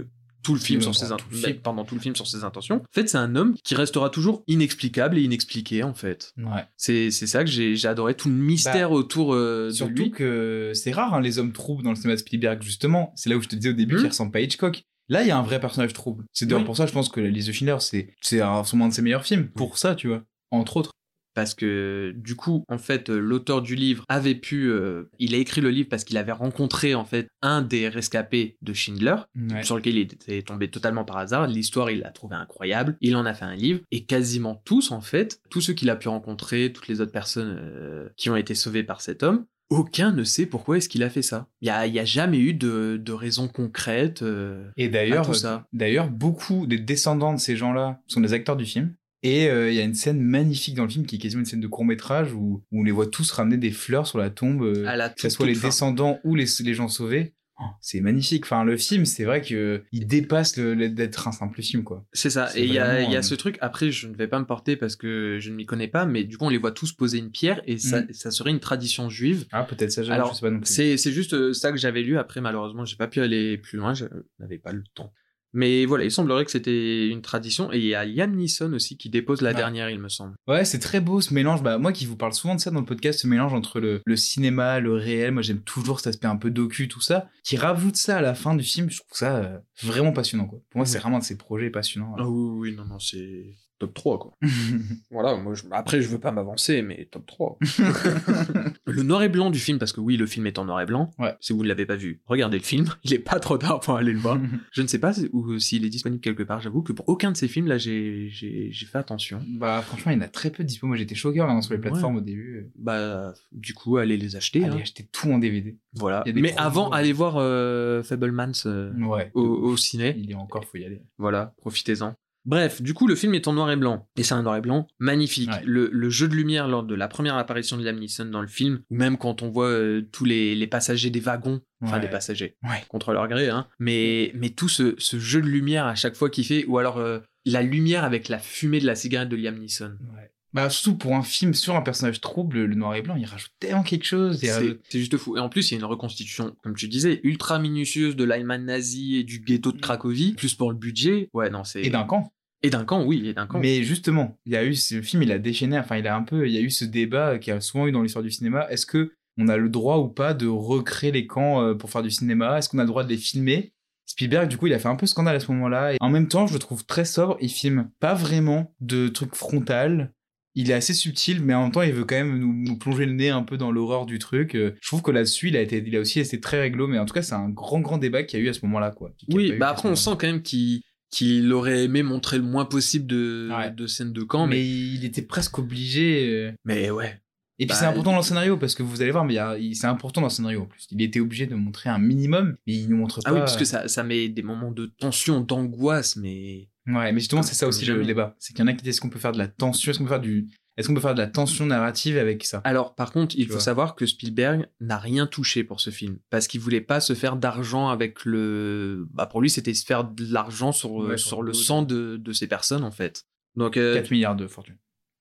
tout le film sur ses tout le int- film. ben, pendant tout le film sur ses intentions. En fait, c'est un homme qui restera toujours inexplicable et inexpliqué en fait. Ouais. C'est ça que j'ai adoré tout le mystère autour euh, de Surtout lui. que c'est rare hein, les hommes troubles dans le cinéma de Spielberg justement. C'est là où je te disais au début Mhm. qu'il ressemble pas à Hitchcock. Là, il y a un vrai personnage trouble. C'est d'ailleurs Oui. pour ça, je pense que La Liste de Schindler, c'est c'est un, sûrement un de ses meilleurs films. Pour ça, tu vois. Entre autres. Parce que du coup, en fait, euh, l'auteur du livre avait pu, euh, il a écrit le livre parce qu'il avait rencontré en fait un des rescapés de Schindler. Ouais. sur lequel il était tombé totalement par hasard. L'histoire, il l'a trouvé incroyable. Il en a fait un livre. Et quasiment tous, en fait, tous ceux qu'il a pu rencontrer, toutes les autres personnes euh, qui ont été sauvées par cet homme, aucun ne sait pourquoi est-ce qu'il a fait ça. Il n'y a, y a jamais eu de, de raison concrète. euh, Et d'ailleurs, d'ailleurs, beaucoup des descendants de ces gens-là sont des acteurs du film. Et euh, il y a une scène magnifique dans le film qui est quasiment une scène de court métrage où, où on les voit tous ramener des fleurs sur la tombe, euh, à la que ce soit les fin. descendants ou les, les gens sauvés. Oh, c'est magnifique. Enfin, le film, c'est vrai que il dépasse d'être un simple film, quoi. C'est ça. Et il y a, vraiment, il y a ce truc. Après, je ne vais pas me porter parce que je ne m'y connais pas, mais du coup, on les voit tous poser une pierre et ça, Mm. ça serait une tradition juive. Ah, peut-être ça, je Alors, je sais pas non plus. C'est c'est juste euh, ça que j'avais lu. Après, malheureusement, j'ai pas pu aller plus loin. Je n'avais pas le temps. Mais voilà, il semblerait que c'était une tradition. Et il y a Liam Neeson aussi qui dépose la Ah. dernière, il me semble. Ouais, c'est très beau ce mélange. Bah, moi qui vous parle souvent de ça dans le podcast, ce mélange entre le, le cinéma, le réel. Moi, j'aime toujours cet aspect un peu docu, tout ça. Qui rajoute ça à la fin du film. Je trouve ça euh, vraiment passionnant, quoi. Pour moi, c'est vraiment un de ces projets passionnants. Ah oui, oui, non, non, c'est top 3, quoi. Voilà, moi, je- après, je veux pas m'avancer, mais top 3. le noir et blanc du film, parce que oui, le film est en noir et blanc. Ouais. Si vous ne l'avez pas vu, regardez le film. Il est pas trop tard pour aller le voir. Je ne sais pas ou s'il est disponible quelque part. J'avoue que pour aucun de ces films, là, j'ai fait attention. bah, franchement, il y en a très peu dispo. Moi, j'étais choqué en regardant sur les plateformes au début. Bah, du coup, allez les acheter. Allez hein. acheter tout en DVD. Voilà. Mais avant, allez voir euh, Fablemans euh, Ouais. au, au ciné. Il est encore, faut y aller. Voilà, profitez-en. Bref, du coup, le film est en noir et blanc. Et c'est un noir et blanc magnifique. Ouais. Le, le jeu de lumière lors de la première apparition de Liam Neeson dans le film, ou même quand on voit euh, tous les, les passagers des wagons, enfin Ouais. des passagers, Ouais. contre leur gré, hein, mais, mais tout ce, ce jeu de lumière à chaque fois qu'il fait, ou alors euh, la lumière avec la fumée de la cigarette de Liam Neeson. Ouais. Bah, surtout pour un film sur un personnage trouble, le noir et blanc, il rajoute tellement quelque chose. il C'est rajoute- juste fou. Et en plus, il y a une reconstitution, comme tu disais, ultra minutieuse de l'Allemagne nazie et du ghetto de Cracovie. Plus pour le budget. Ouais, non, c'est. Et d'un camp. Et d'un camp, oui, et d'un camp. Mais justement, il y a eu ce film, il a déchaîné, enfin, il a un peu, il y a eu ce débat qu'il y a souvent eu dans l'histoire du cinéma. Est-ce que on a le droit ou pas de recréer les camps euh, pour faire du cinéma? Est-ce qu'on a le droit de les filmer? Spielberg, du coup, il a fait un peu scandale à ce moment-là. Et en même temps, je le trouve très sobre. Il filme pas vraiment de trucs frontal. Il est assez subtil, mais en même temps, il veut quand même nous, nous plonger le nez un peu dans l'horreur du truc. Euh, Je trouve que là-dessus, il a été, il a aussi été très réglo, mais en tout cas, c'est un grand, grand débat qu'il y a eu à ce moment-là, quoi. Oui, bah après, on sent quand même qu'il qu'il aurait aimé montrer le moins possible de, Ouais. de scènes de camp. mais... Mais, il était presque obligé. euh, mais ouais. Et puis Bah, c'est important dans le scénario parce que vous allez voir, mais c'est important dans le scénario en plus. Il était obligé de montrer un minimum, mais il ne montre pas. Ah oui, parce que ça, ça met des moments de tension, d'angoisse, mais. Ouais, mais justement c'est ça aussi le débat. C'est qu'il y en a qui disent est-ce qu'on peut faire de la tension, est-ce qu'on peut faire du, est-ce qu'on peut faire de la tension narrative avec ça? Alors, par contre, il Tu faut vois. savoir que Spielberg n'a rien touché pour ce film. Parce qu'il voulait pas se faire d'argent avec le. Bah, pour lui, c'était se faire de l'argent sur, Ouais, sur, sur le sang de, de ces personnes, en fait. Donc, euh, 4 milliards de fortune.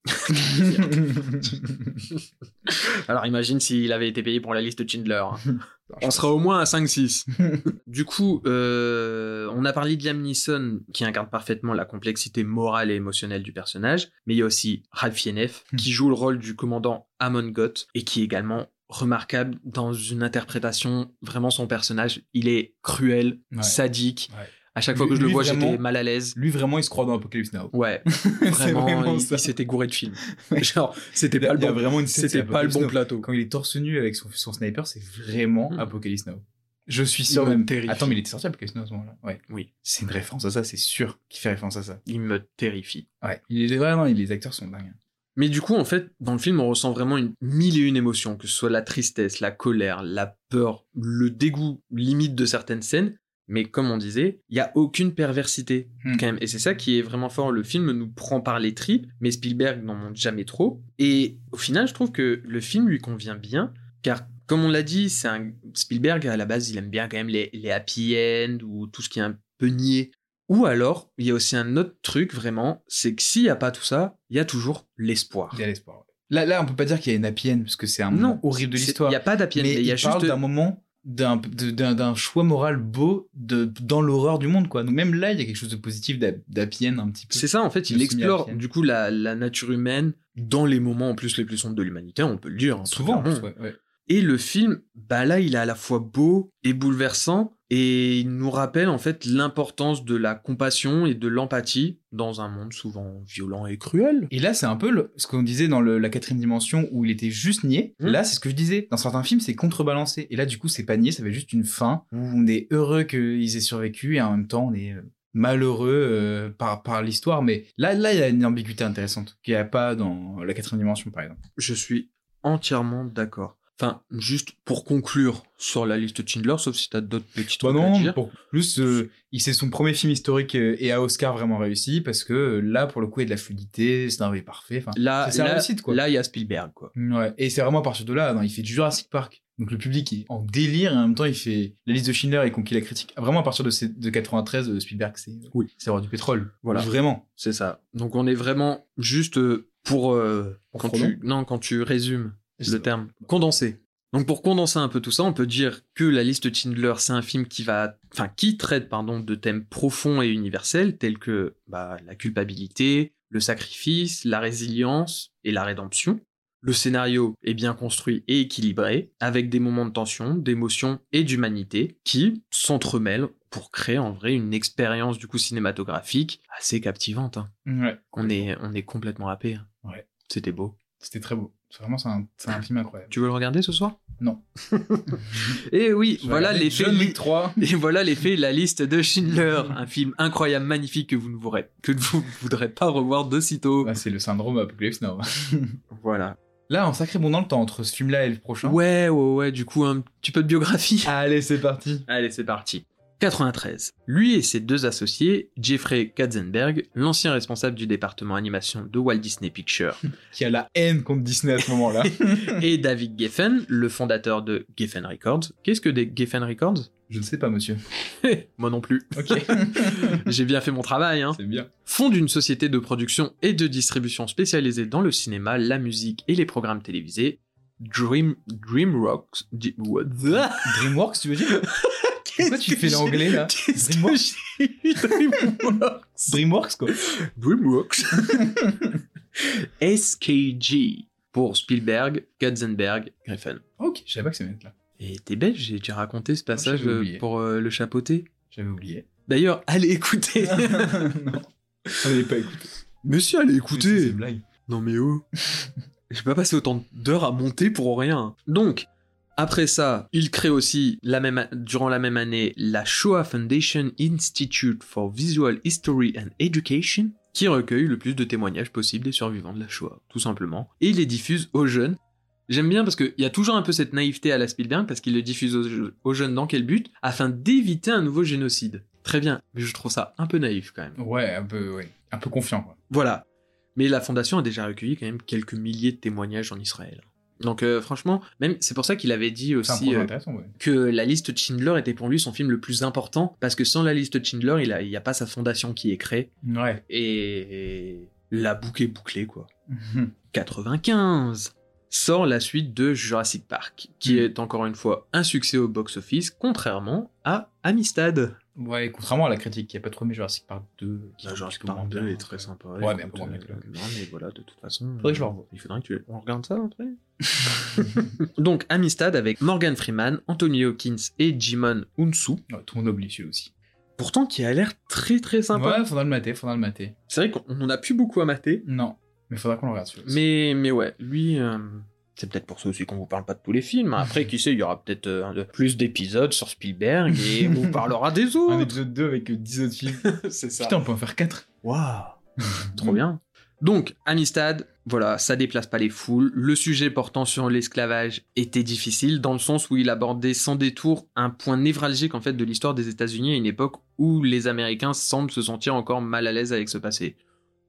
alors imagine s'il avait été payé pour la liste de Schindler. hein. On sera au moins à 5-6. du coup, euh, on a parlé de Liam Neeson qui incarne parfaitement la complexité morale et émotionnelle du personnage, mais il y a aussi Ralph Fiennes Hmm. qui joue le rôle du commandant Amon Goth et qui est également remarquable dans une interprétation vraiment son personnage. Il est cruel, Ouais. sadique. Ouais. À chaque fois que je le lui, vois, j'étais mal à l'aise. Lui vraiment il se croit dans Apocalypse Now. Ouais, C'est vraiment, vraiment il, ça. il s'était gouré de film. Genre, c'était Il y a- pas le il bon, vraiment une c'était pas le Apocalypse bon Now. plateau. Quand il est torse nu avec son, son sniper, c'est vraiment Hmm. Apocalypse Now. Je suis sûr me même. terrifie. Attends, mais il était sorti Apocalypse Now à ce moment-là. Ouais. Oui, C'est une référence à ça, c'est sûr qu'il fait référence à ça. il me terrifie. Ouais. Il est vraiment, les acteurs sont dingues. Mais du coup, en fait, dans le film, on ressent vraiment une mille et une émotions, que ce soit la tristesse, la colère, la peur, le dégoût limite de certaines scènes. Mais comme on disait, il y a aucune perversité Hmm. quand même. Et c'est ça qui est vraiment fort. Le film nous prend par les tripes, mais Spielberg n'en montre jamais trop. Et au final, je trouve que le film lui convient bien, car comme on l'a dit, c'est un Spielberg à la base, il aime bien quand même les, les happy end ou tout ce qui est un peu niais. Ou alors, il y a aussi un autre truc vraiment, c'est que s'il n'y a pas tout ça, il y a toujours l'espoir. Il y a l'espoir. Là, là, on peut pas dire qu'il y a une happy end parce que c'est un moment Non, horrible de l'histoire. Il n'y a pas d'happy end, mais il y a il parle juste. d'un moment d'un choix moral beau de dans l'horreur du monde quoi. Donc même là, il y a quelque chose de positif end un petit peu. C'est ça, en fait, il explore du coup la, la nature humaine dans les moments en plus les plus sombres de l'humanité, on peut le dire. hein, souvent. en plus, ouais, ouais. Et le film, bah là, il est à la fois beau et bouleversant, et il nous rappelle en fait l'importance de la compassion et de l'empathie dans un monde souvent violent et cruel. Et là, c'est un peu le- ce qu'on disait dans le- la quatrième dimension où il était juste niais. Hmm. Là, c'est ce que je disais. Dans certains films, c'est contrebalancé. Et là, du coup, c'est pas niais, ça fait juste une fin où on est heureux qu'ils aient survécu et en même temps, on est euh, malheureux euh, par, par l'histoire. Mais là, là, il y a une ambiguïté intéressante qu'il n'y a pas dans la quatrième dimension, par exemple. Je suis entièrement d'accord. Enfin, juste pour conclure sur la liste de Schindler, sauf si t'as d'autres petits Bah trucs à non, dire. pour plus, euh, c'est son premier film historique euh, et à Oscar vraiment réussi parce que euh, là, pour le coup, il y a de la fluidité, c'est un vrai parfait. Enfin, Là, c'est réussite, quoi. là, il y a Spielberg, quoi. Ouais. Et c'est vraiment à partir de là, non, il fait du Jurassic Park. Donc le public est en délire et en même temps il fait la liste de Schindler et conquit la critique. Vraiment à partir de, ces- de 93, euh, Spielberg c'est Oui. c'est avoir du pétrole. Voilà. Vraiment. C'est ça. Donc on est vraiment juste pour euh, Pour quand tu non quand tu résumes le terme condensé. Donc pour condenser un peu tout ça, on peut dire que la liste de Schindler, c'est un film qui va, enfin qui traite pardon de thèmes profonds et universels tels que bah, la culpabilité, le sacrifice, la résilience et la rédemption. Le scénario est bien construit et équilibré, avec des moments de tension, d'émotion et d'humanité qui s'entremêlent pour créer en vrai une expérience du coup cinématographique assez captivante. hein. Ouais. On est, on est complètement happé. hein. Ouais. C'était beau. C'était très beau. C'est Vraiment, c'est un, c'est un film incroyable. Tu veux le regarder ce soir? Non. Et oui, Je vais voilà l'effet. John li- Wick 3. Et voilà l'effet La liste de Schindler, un film incroyable, magnifique que vous ne voudrez, que vous ne voudrez pas revoir de sitôt. Bah, c'est le syndrome Apocalypse Now. Voilà. Là, un sacré bon dans le temps entre ce film-là et le prochain. Ouais, ouais, ouais. Du coup, un petit peu de biographie. Allez, c'est parti. Allez, c'est parti. 93. Lui et ses deux associés, Jeffrey Katzenberg, l'ancien responsable du département animation de Walt Disney Pictures, Qui a la haine contre Disney à ce moment-là. et David Geffen, le fondateur de Geffen Records. Qu'est-ce que des Geffen Records? Je ne sais pas, monsieur. Moi non plus. Ok. J'ai bien fait mon travail, hein. c'est bien. fonde une société de production et de distribution spécialisée dans le cinéma, la musique et les programmes télévisés. Dream Dreamworks. Di- what the- DreamWorks, tu veux dire? Pourquoi tu fais l'anglais là Qu'est-ce que Dreamworks j'ai eu Dreamworks DreamWorks quoi. Dreamworks. SKG pour Spielberg, Katzenberg, Griffin. Ok, je savais pas que être là. Et t'es belle, j'ai déjà raconté ce passage euh, pour euh, le chapeauter. J'avais oublié. D'ailleurs, allez écouter. non. On n'avait pas écouté. Monsieur, allez C'est une blague. Non mais oh J'ai pas passé autant d'heures à monter pour rien. Donc, après ça, il crée aussi, la même, a- durant la même année, la Shoah Foundation Institute for Visual History and Education, qui recueille le plus de témoignages possibles des survivants de la Shoah, tout simplement, et les diffuse aux jeunes. J'aime bien parce qu'il y a toujours un peu cette naïveté à la Spielberg, parce qu'il le diffuse aux, aux jeunes dans quel but? Afin d'éviter un nouveau génocide. Très bien, mais je trouve ça un peu naïf quand même. Ouais, un peu, ouais. Un peu confiant quoi. Voilà. Mais la fondation a déjà recueilli quand même quelques milliers de témoignages en Israël. Donc euh, franchement, même c'est pour ça qu'il avait dit aussi euh, ouais. que la liste de Schindler était pour lui son film le plus important parce que sans la liste de Schindler, il n'y a, pas sa fondation qui est créée Ouais. et, et la boucle est bouclée quoi. 95 sort la suite de Jurassic Park, qui Mm. est encore une fois un succès au box-office, contrairement à Amistad. Ouais, contrairement à la critique qui a pas trop aimé Jurassic Park 2. qui un Jurassic Park moins 2 bien. est très sympa. Ouais, mais un peu moins bien que le- Non, mais voilà, de toute façon. Faudrait que je le revoie. Il faudrait que tu. On regarde ça après Donc, Amistad avec Morgan Freeman, Anthony Hawkins et Jimon Unsu. Ouais, tout le monde oublie celui aussi. Pourtant, qui a l'air très très sympa. Ouais, faudra le mater, faudra le mater. C'est vrai qu'on en a plus beaucoup à mater. Non, mais faudra qu'on le regarde celui-là. aussi. Mais, mais ouais, lui. euh, C'est peut-être pour ça aussi qu'on vous parle pas de tous les films. Après, qui sait, il y aura peut-être euh, un plus d'épisodes sur Spielberg et on vous parlera des Un autres. épisode 2 avec euh, 10 autres films. C'est ça. Putain, on peut en faire 4. Waouh Trop bien. Donc, Amistad, voilà, ça déplace pas les foules. Le sujet portant sur l'esclavage était difficile dans le sens où il abordait sans détour un point névralgique en fait de l'histoire des États-Unis à une époque où les Américains semblent se sentir encore mal à l'aise avec ce passé.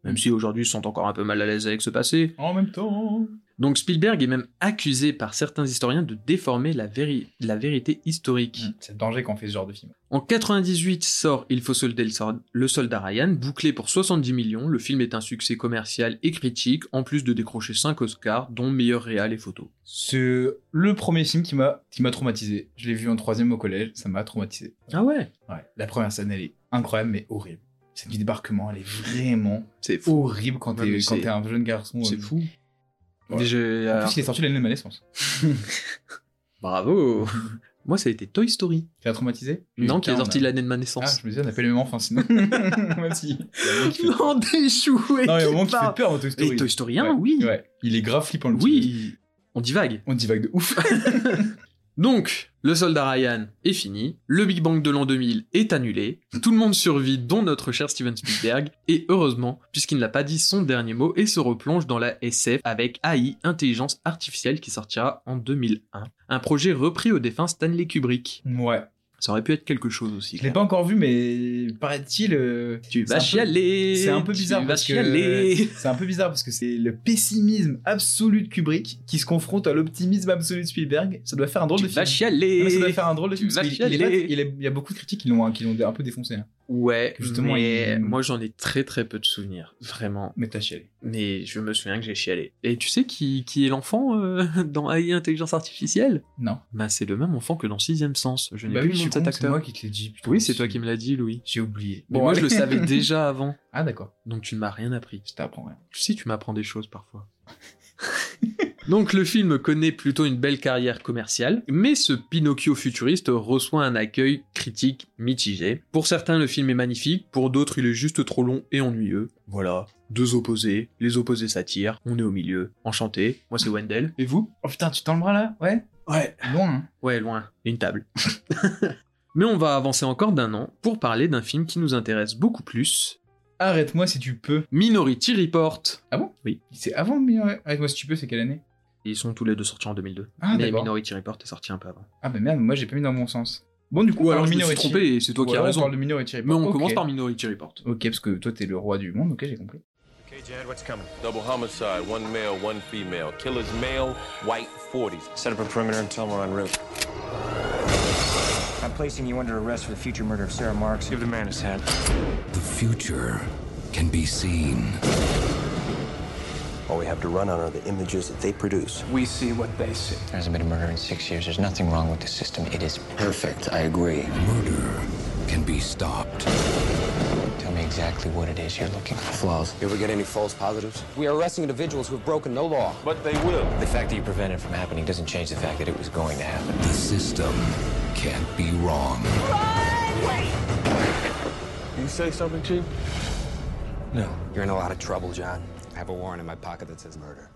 Même si aujourd'hui ils se sentent encore un peu mal à l'aise avec ce passé. En même temps. Donc Spielberg est même accusé par certains historiens de déformer la, véri- la vérité historique. C'est le danger quand on fait ce genre de film. En 98 sort Il faut solder le, le soldat Ryan, bouclé pour 70 millions. Le film est un succès commercial et critique, en plus de décrocher 5 Oscars, dont meilleur réal et photo. C'est le premier film qui m'a traumatisé. Je l'ai vu en troisième au collège, ça m'a traumatisé. Ah ouais? Ouais. La première scène, elle est incroyable mais horrible. Scène du débarquement, elle est vraiment C'est horrible quand t'es un jeune garçon. C'est euh. fou. Déjà, En plus, il est sorti l'année de ma naissance. bravo Moi, ça a été Toy Story. Qui a traumatisé Non, qui est sorti a- l'année de ma Ah, naissance. je me disais, on n'a pas les mêmes enfants sinon. Même si. non, des jouets Non, il y a un moment qui fait peur en Toy Story. Et Toy Story 1, Ouais. oui. Ouais. Il est grave flippant le. Oui, on divague. On divague de ouf. Donc, le soldat Ryan est fini, le Big Bang de l'an 2000 est annulé, tout le monde survit, dont notre cher Steven Spielberg, et heureusement, puisqu'il n'a pas dit son dernier mot et se replonge dans la SF avec AI, Intelligence Artificielle, qui sortira en 2001. Un projet repris au défunt Stanley Kubrick. Ouais. Ça aurait pu être quelque chose aussi. Je l'ai pas encore vu, mais paraît-il. euh, Tu c'est vas un peu- chialer C'est un peu bizarre Tu vas parce que chialer c'est un peu bizarre parce que c'est le pessimisme absolu de Kubrick qui se confronte à l'optimisme absolu de Spielberg. Ça doit faire un drôle Tu de vas film. chialer Non, mais ça doit faire un drôle de Tu film. vas il, est chialer. pas- il est- il y a beaucoup de critiques qui l'ont qui l'ont un peu défoncé. hein. Ouais, Justement, mais il- moi j'en ai très très peu de souvenirs, vraiment. Mais t'as chialé. Mais je me souviens que j'ai chialé. Et tu sais qui, qui est l'enfant euh, dans AI Intelligence Artificielle? Non. Bah c'est le même enfant que dans Sixième Sens. Je n'ai Bah plus oui, le nom de cet c'est acteur. moi qui te l'ai dit. putain, Oui, c'est toi qui me l'as dit, Louis. J'ai oublié. Mais moi je le savais déjà avant, Ah d'accord. donc tu ne m'as rien appris. Je t'apprends rien. Si tu m'apprends des choses parfois. Donc le film connaît plutôt une belle carrière commerciale, mais ce Pinocchio futuriste reçoit un accueil critique mitigé. Pour certains, le film est magnifique, pour d'autres, il est juste trop long et ennuyeux. Voilà, deux opposés, les opposés s'attirent, on est au milieu. Enchanté, moi c'est Wendell. Et vous? Oh putain, tu tends le bras là? Ouais? Ouais. Loin. Hein. Ouais, loin, une table. mais on va avancer encore d'un an pour parler d'un film qui nous intéresse beaucoup plus, Arrête-moi si tu peux. Minority Report. C'est avant, mais ouais. arrête-moi si tu peux. C'est quelle année? Ils sont tous les deux sortis en 2002. Ah, mais. Minority Report est sorti un peu avant. Ah bah merde, moi j'ai pas mis dans mon sens. Bon, du coup, Ou alors je me suis Minority- trompé et c'est toi Ou qui as on raison. parle de Minority Report. Mais on Ok. commence par Minority Report. Ok, parce que toi, t'es le roi du monde, ok, j'ai compris. Okay, Jad, what's coming? Double homicide, one male, one female. Killer's male, white 40s. Set up a perimeter and tell them we're en route. I'm placing you under arrest for the future murder of Sarah Marks. Give the man his hat. The future can be seen. All we have to run on are the images that they produce. We see what they see. There hasn't been a murder in six years. There's nothing wrong with the system. It is perfect. I agree. Murder can be stopped. Tell me exactly what it is you're looking for. Flaws. You ever get any false positives? We are arresting individuals who have broken no law. But they will. The fact that you prevented it from happening doesn't change the fact that it was going to happen. The system can't be wrong. Run! Wait! You say something, Chief? No. You're in a lot of trouble, John. Have a warrant in my pocket that says murder.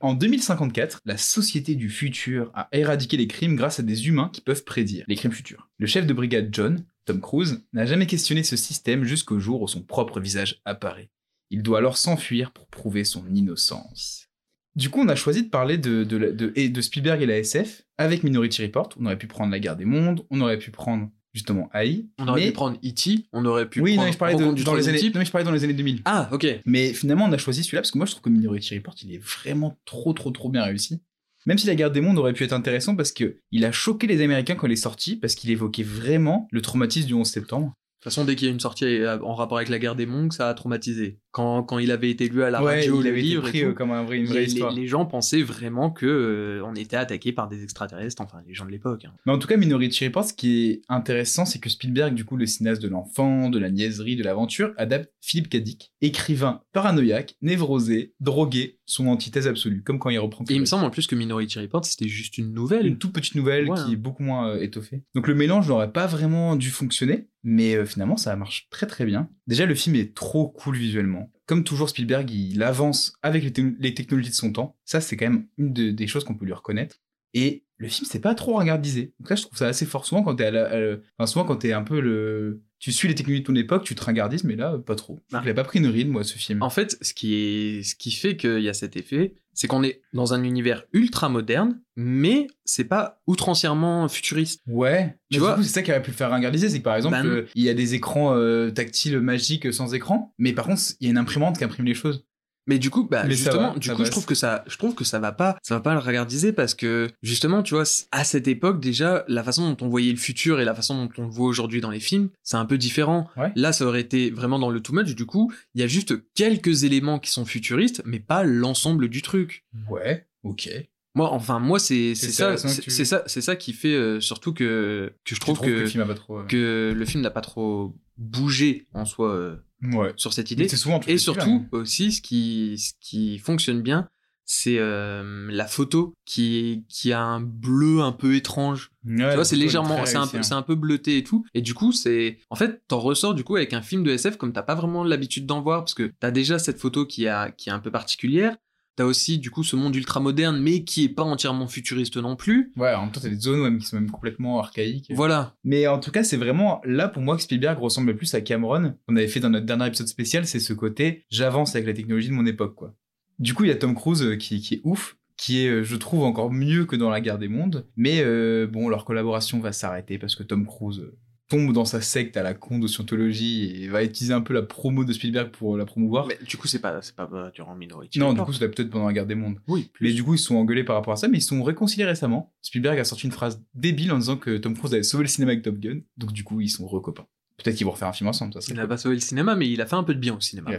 En 2054, la société du futur a éradiqué les crimes grâce à des humains qui peuvent prédire les crimes futurs. Le chef de brigade John, Tom Cruise, n'a jamais questionné ce système jusqu'au jour où son propre visage apparaît. Il doit alors s'enfuir pour prouver son innocence. Du coup, on a choisi de parler de, de, de- de Spielberg et la SF avec Minority Report. On aurait pu prendre La Guerre des Mondes, on aurait pu prendre justement AI. On aurait mais- pu prendre E.T., on aurait pu Oui, non, prendre mais je parlais, de- du dans les années, non, mais je parlais dans les années 2000. Ah, ok. Mais finalement, on a choisi celui-là parce que moi, je trouve que Minority Report, il est vraiment trop, trop, trop bien réussi. Même si La Guerre des Mondes aurait pu être intéressant parce que il a choqué les Américains quand il est sorti, parce qu'il évoquait vraiment le traumatisme du 11 septembre. De toute façon, dès qu'il y a une sortie en rapport avec la guerre des Monks, ça a traumatisé. Quand, quand il avait été lu à la ouais, radio, il avait livre pris tout, euh, comme un vrai, une vraie les, histoire. les gens pensaient vraiment que euh, on était attaqué par des extraterrestres, enfin les gens de l'époque. hein. Mais en tout cas, Minority Report, ce qui est intéressant, c'est que Spielberg, du coup, le cinéaste de l'enfant, de la niaiserie, de l'aventure, adapte Philippe Dick, écrivain paranoïaque, névrosé, drogué, son antithèse absolue, comme quand il reprend Et il me semble en plus que Minority Report c'était juste une nouvelle. une toute petite nouvelle Ouais. qui est beaucoup moins euh, étoffée. Donc le mélange n'aurait pas vraiment dû fonctionner, mais euh, finalement ça marche très très bien. Déjà le film est trop cool visuellement. Comme toujours Spielberg, il avance avec les, te- les technologies de son temps. Ça c'est quand même une de- des choses qu'on peut lui reconnaître. Et le film c'est pas trop regardisé. Donc là je trouve ça assez fort. Souvent quand t'es à la- à la- enfin, souvent quand t'es un peu le, tu suis les technologies de ton époque, tu te ringardises, mais là pas trop. Ah. Il a pas pris une ride moi ce film. En fait, ce qui, est, ce qui fait qu'il y a cet effet, c'est qu'on est dans un univers ultra moderne, mais c'est pas outrancièrement futuriste. Ouais, Tu vois- c'est ça qui aurait pu le faire ringardiser, c'est que par exemple, non. euh, il y a des écrans euh, tactiles magiques sans écran, mais par contre, il y a une imprimante qui imprime les choses. Mais du coup, bah, Mais justement, va, du coup, je trouve que ça, je trouve que ça va pas, ça va pas le regardiser parce que justement, tu vois, à cette époque déjà, la façon dont on voyait le futur et la façon dont on le voit aujourd'hui dans les films, c'est un peu différent. Ouais. Là, ça aurait été vraiment dans le too much. Du coup, il y a juste quelques éléments qui sont futuristes, mais pas l'ensemble du truc. Ouais, ok. Moi, enfin, moi, c'est ça, c'est tu- ça, c'est ça qui fait euh, surtout que que je trouve, trouves que que le film a pas trop, euh, que le film n'a pas trop bougé en soi euh, Ouais. sur cette idée. souvent Et surtout hein. aussi, ce qui, ce qui fonctionne bien, c'est euh, la photo qui, qui a un bleu un peu étrange. Ouais, tu vois, c'est légèrement, c'est un, peu- un peu bleuté et tout. Et du coup, c'est, en fait, t'en ressors du coup avec un film de SF comme t'as pas vraiment l'habitude d'en voir parce que t'as déjà cette photo qui a, qui est un peu particulière. T'as aussi du coup ce monde ultra moderne mais qui est pas entièrement futuriste non plus. Ouais, en même temps, t'as des zones même qui sont même complètement archaïques. Voilà. Mais en tout cas, c'est vraiment là pour moi que Spielberg ressemble le plus à Cameron. On avait fait dans notre dernier épisode spécial, c'est ce côté j'avance avec la technologie de mon époque, quoi. Du coup, il y a Tom Cruise euh, qui, qui est ouf, qui est, euh, je trouve, encore mieux que dans La Guerre des Mondes. Mais euh, bon, leur collaboration va s'arrêter parce que Tom Cruise tombe dans sa secte à la con de Scientologie et va utiliser un peu la promo de Spielberg pour la promouvoir. Mais du coup, c'est pas, c'est pas euh, durant Minority. non, du coup, c'était peut-être pendant La Guerre des Mondes. oui. Mais du coup, ils sont engueulés par rapport à ça, mais ils se sont réconciliés récemment. Spielberg a sorti une phrase débile en disant que Tom Cruise avait sauvé le cinéma avec Top Gun. Donc du coup, ils sont recopains. Peut-être qu'ils vont refaire un film ensemble, ça Il n'a cool. pas sauvé le cinéma, mais il a fait un peu de bien au cinéma.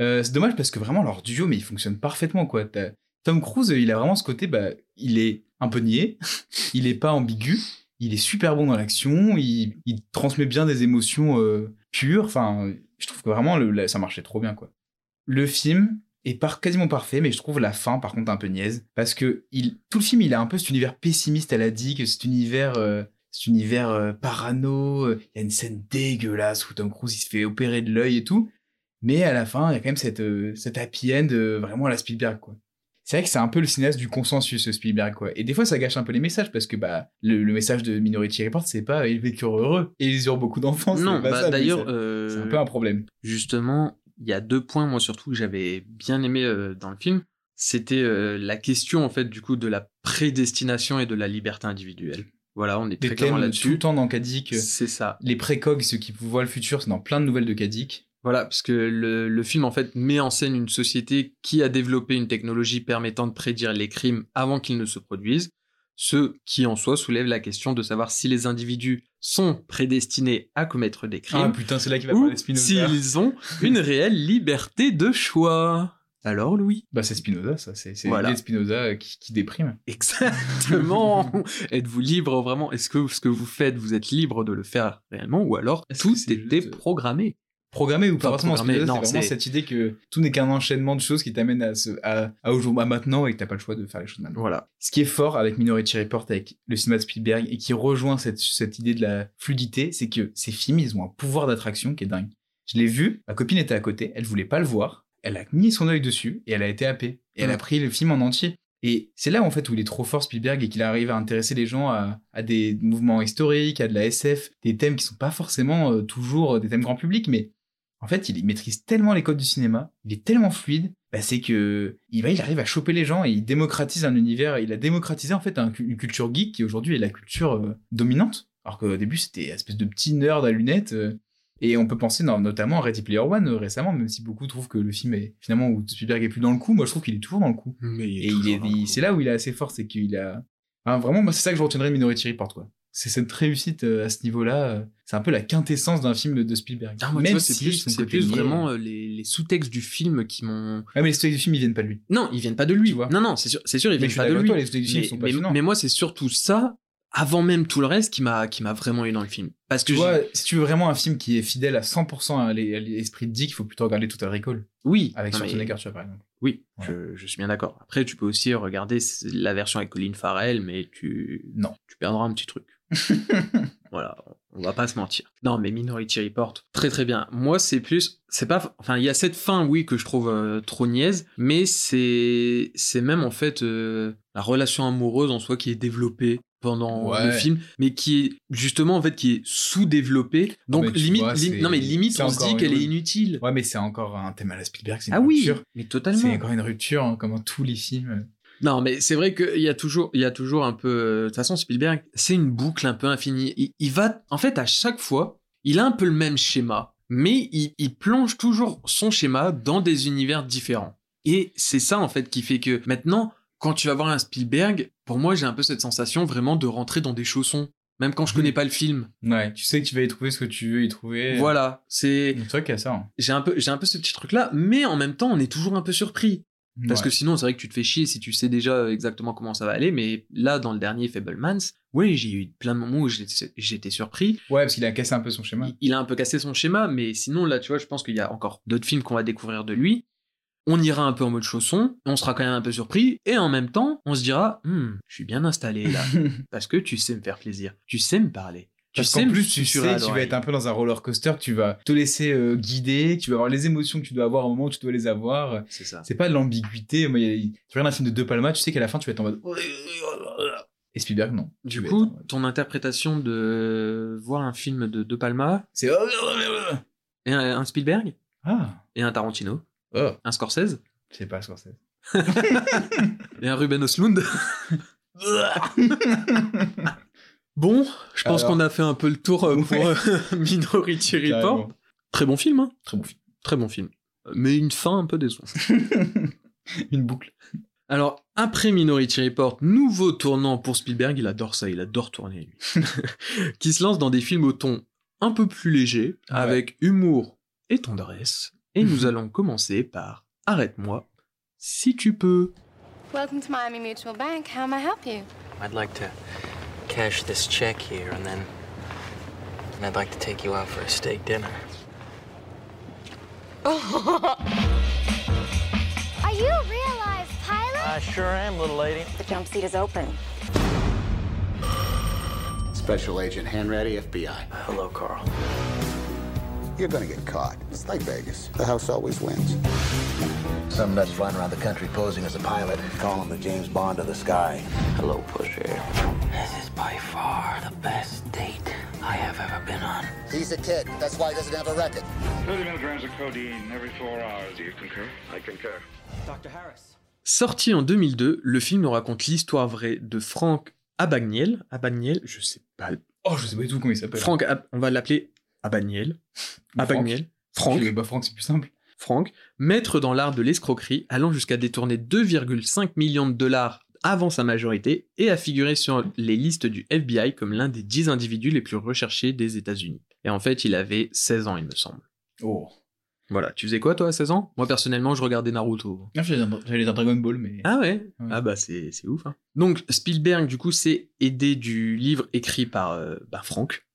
Euh, c'est dommage parce que vraiment leur duo, mais il fonctionne parfaitement quoi. Tom Cruise, il a vraiment ce côté, bah, il est un peu niais, il est pas ambigu, il est super bon dans l'action, il, transmet bien des émotions euh, pures. Enfin, je trouve que vraiment le- ça marchait trop bien quoi. Le film est par, quasiment parfait, mais je trouve la fin par contre un peu niaise parce que tout le film il a un peu cet univers pessimiste à la digue, cet univers. euh, univers euh, parano, il y a une scène dégueulasse où Tom Cruise il se fait opérer de l'œil et tout, mais à la fin, il y a quand même cette, cette happy end vraiment à la Spielberg, quoi. C'est vrai que c'est un peu le cinéaste du consensus, ce Spielberg, quoi. Et des fois, ça gâche un peu les messages, parce que bah, le, le message de Minority Report, c'est pas ils vécurent heureux et ils eurent beaucoup d'enfants. Non, bah, d'ailleurs, euh, c'est un peu un problème. justement, il y a deux points, moi surtout, que j'avais bien aimé euh, dans le film. C'était euh, la question, en fait, du coup, de la prédestination et de la liberté individuelle. Voilà, on est Des très clairement thèmes tout là-dessus. le temps dans Kadik. C'est ça. Les précogs, ceux qui voient le futur, c'est dans plein de nouvelles de Kadik. Voilà, parce que le, le film en fait met en scène une société qui a développé une technologie permettant de prédire les crimes avant qu'ils ne se produisent, ce qui en soi soulève la question de savoir si les individus sont prédestinés à commettre des crimes Ah putain, c'est là qu'il va ou s'ils ont une réelle liberté de choix. Alors Louis? Bah c'est Spinoza, ça. C'est c'est Voilà. l'idée de Spinoza euh, qui, qui déprime. Exactement. Êtes-vous libre vraiment? Est-ce que ce que vous faites, vous êtes libre de le faire réellement? Ou alors tout était juste- programmé? Programmé ou pas? Enfin, forcément c'est vraiment cette idée que tout n'est qu'un enchaînement de choses qui t'amènent à, ce, à, à, aujourd'hui- à maintenant et que t'as pas le choix de faire les choses maintenant. Voilà. Ce qui est fort avec Minority Report, avec le cinéma de Spielberg et qui rejoint cette, cette idée de la fluidité, c'est que ces films, ils ont un pouvoir d'attraction qui est dingue. Je l'ai vu, ma copine était à côté, elle voulait pas le voir, elle a mis son œil dessus et elle a été happée. Et elle a Mm. pris le film en entier. Et c'est là en fait où il est trop fort Spielberg et qu'il arrive à intéresser les gens à, à des mouvements historiques, à de la SF, des thèmes qui sont pas forcément euh, toujours euh, des thèmes grand public, mais en fait il maîtrise tellement les codes du cinéma, il est tellement fluide, bah, c'est que il, arrive à choper les gens et il démocratise un univers, il a démocratisé en fait un- une culture geek qui aujourd'hui est la culture euh, dominante, alors qu'au début c'était une espèce de petit nerd à lunettes. euh, et on peut penser non- notamment à Ready Player One euh, récemment, même si beaucoup trouvent que le film est finalement où Spielberg est plus dans le coup, moi je trouve qu'il est toujours dans le coup. Mais Et il est, il- c'est là où il est assez fort, c'est qu'il a. Enfin, vraiment, moi, c'est ça que je retiendrai de Minority Report, quoi. C'est cette réussite euh, à ce niveau-là. euh, C'est un peu la quintessence d'un film de Spielberg. Ah, moi, Même vois, c'est si plus, c'est plus niais- vraiment euh, les, les sous-textes du film qui m'ont. Ouais, mais les sous-textes du film, ils viennent pas de lui. Non, ils viennent pas de lui. Tu vois. Non, non, c'est sûr, c'est sûr, ils Mais viennent pas de lui. avec toi, les sous-textes du film mais, sont mais- passionnants. mais moi, c'est surtout ça, avant même tout le reste, qui m'a, qui m'a vraiment eu dans le film. Parce que Tu vois, si tu veux vraiment un film qui est fidèle à 100% à l'e- à l'esprit de Dick, il faut plutôt regarder Total Recall. oui, Avec Schwarzenegger, tu vois, par exemple. Oui, Ouais. je, je suis bien d'accord. Après, tu peux aussi regarder la version avec Colin Farrell, mais tu, Non. tu perdras un petit truc. Voilà, on va pas se mentir. Non, mais Minority Report, très très bien. Moi, c'est plus, c'est pas, enfin, il y a cette fin, oui, que je trouve euh, trop niaise, mais c'est, c'est même en fait euh, la relation amoureuse en soi qui est développée pendant Ouais. le film, mais qui est justement en fait qui est sous-développée. Donc mais tu limite, vois, non mais limite, on se dit une qu'elle est inutile. Ouais, mais c'est encore un thème à la Spielberg, c'est une Ah oui, mais totalement. C'est encore une rupture, hein, comme dans tous les films. Non, mais c'est vrai qu'il y a toujours, il y a toujours un peu. euh, De toute façon, Spielberg, c'est une boucle un peu infinie. Il, il va, en fait, à chaque fois, il a un peu le même schéma, mais il, il plonge toujours son schéma dans des univers différents. Et c'est ça, en fait, qui fait que maintenant, quand tu vas voir un Spielberg, pour moi, j'ai un peu cette sensation vraiment de rentrer dans des chaussons, même quand je connais pas le film. Ouais, tu sais que tu vas y trouver ce que tu veux y trouver. Voilà, c'est, a ça. hein. j'ai un peu, j'ai un peu ce petit truc-là, mais en même temps, on est toujours un peu surpris. Parce Ouais. que sinon, c'est vrai que tu te fais chier si tu sais déjà exactement comment ça va aller. Mais là, dans le dernier Fablemans, oui, j'ai eu plein de moments où j'étais surpris. Ouais, parce qu'il a cassé un peu son schéma. Il, il a un peu cassé son schéma, mais sinon, là, tu vois, je pense qu'il y a encore d'autres films qu'on va découvrir de lui. On ira un peu en mode chausson, on sera quand même un peu surpris, et en même temps, on se dira, Hmm, je suis bien installé là, parce que tu sais me faire plaisir, tu sais me parler, tu sais qu'en plus, tu sais tu vas être un peu dans un roller coaster, tu vas te laisser euh, guider, tu vas avoir les émotions que tu dois avoir au moment où tu dois les avoir. C'est ça. C'est pas de l'ambiguïté. Tu regardes un film de De Palma, tu sais qu'à la fin, tu vas être en mode. Et Spielberg, non. Du Tu coup, en ton interprétation de voir un film de De Palma c'est. et un, un Spielberg Ah, et un Tarantino, oh, un Scorsese c'est pas Scorsese. et un Ruben Östlund. bon, je pense Alors. qu'on a fait un peu le tour euh, pour Ouais. euh, Minority Report. Carrément. Très bon film, hein Très bon film. Très bon film. Mais une fin un peu décevante. Une boucle. Alors, après Minority Report, nouveau tournant pour Spielberg, il adore ça, il adore tourner, lui. qui se lance dans des films au ton un peu plus léger, Ouais. avec humour et tendresse. Et nous allons commencer par Arrête-moi, si tu peux. Welcome to Miami Mutual Bank. How may I help you? I'd like to cash this check here and then. And I'd like to take you out for a steak dinner. Are you a real life pilot? I sure am, little lady. The jump seat is open. Special Agent Hanratty, FBI. Hello, Carl. You're gonna get caught. It's like Vegas. The house always wins. Some nuts flying around the country posing as a pilot. Call him the James Bond of the sky. Hello, Pusher. This is by far the best date I have ever been on. He's a kid. That's why he doesn't have a record. 30 milligrams of codeine every four hours? Do you concur? I concur. Dr. Harris. Sorti en 2002, le film nous raconte l'histoire vraie de Frank Abagnale. Abagnale, je sais pas. Oh, je sais pas du tout comment il s'appelle. Franck, Ab- on va l'appeler Abagnale. Ou Abagnale. Franck. Je- Bah, Franck, c'est plus simple. Franck, maître dans l'art de l'escroquerie, allant jusqu'à détourner 2,5 millions de dollars avant sa majorité et à figurer sur les listes du FBI comme l'un des 10 individus les plus recherchés des États-Unis. Et en fait, il avait 16 ans, il me semble. Oh. Voilà, tu faisais quoi toi à 16 ans? Moi personnellement, je regardais Naruto. Ah, J'allais dire Dragon Ball, mais. Ah ouais, Ah bah c'est c'est ouf. hein. Donc Spielberg, du coup, s'est aidé du livre écrit par euh, bah, Franck.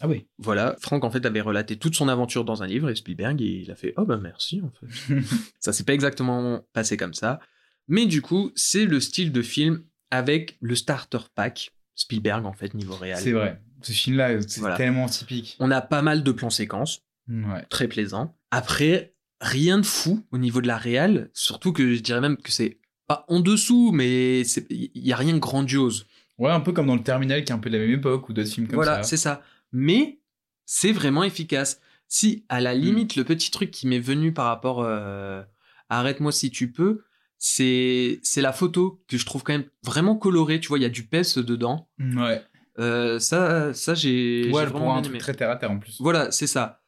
Ah oui. Voilà, Franck en fait avait relaté toute son aventure dans un livre et Spielberg il a fait oh bah merci en fait. ça s'est pas exactement passé comme ça, mais du coup c'est le style de film avec le starter pack Spielberg en fait niveau réel. C'est vrai. Ce film-là, c'est Voilà. tellement typique. On a pas mal de plans séquences, Ouais. très plaisant. Après rien de fou au niveau de la réal, surtout que je dirais même que c'est pas en dessous, mais c'est- il y a rien de grandiose. Ouais, un peu comme dans le Terminal, qui est un peu de la même époque, ou d'autres films comme voilà, ça. c'est ça. Mais c'est vraiment efficace. Si, à Hmm. la limite, le petit truc qui m'est venu par rapport euh, à Arrête-moi si tu peux, c'est c'est la photo que je trouve quand même vraiment colorée. Tu vois, il y a du PES dedans. Ouais. Euh, ça, ça j'ai Ouais, vraiment pour un truc très terre à terre en plus. Voilà, c'est ça.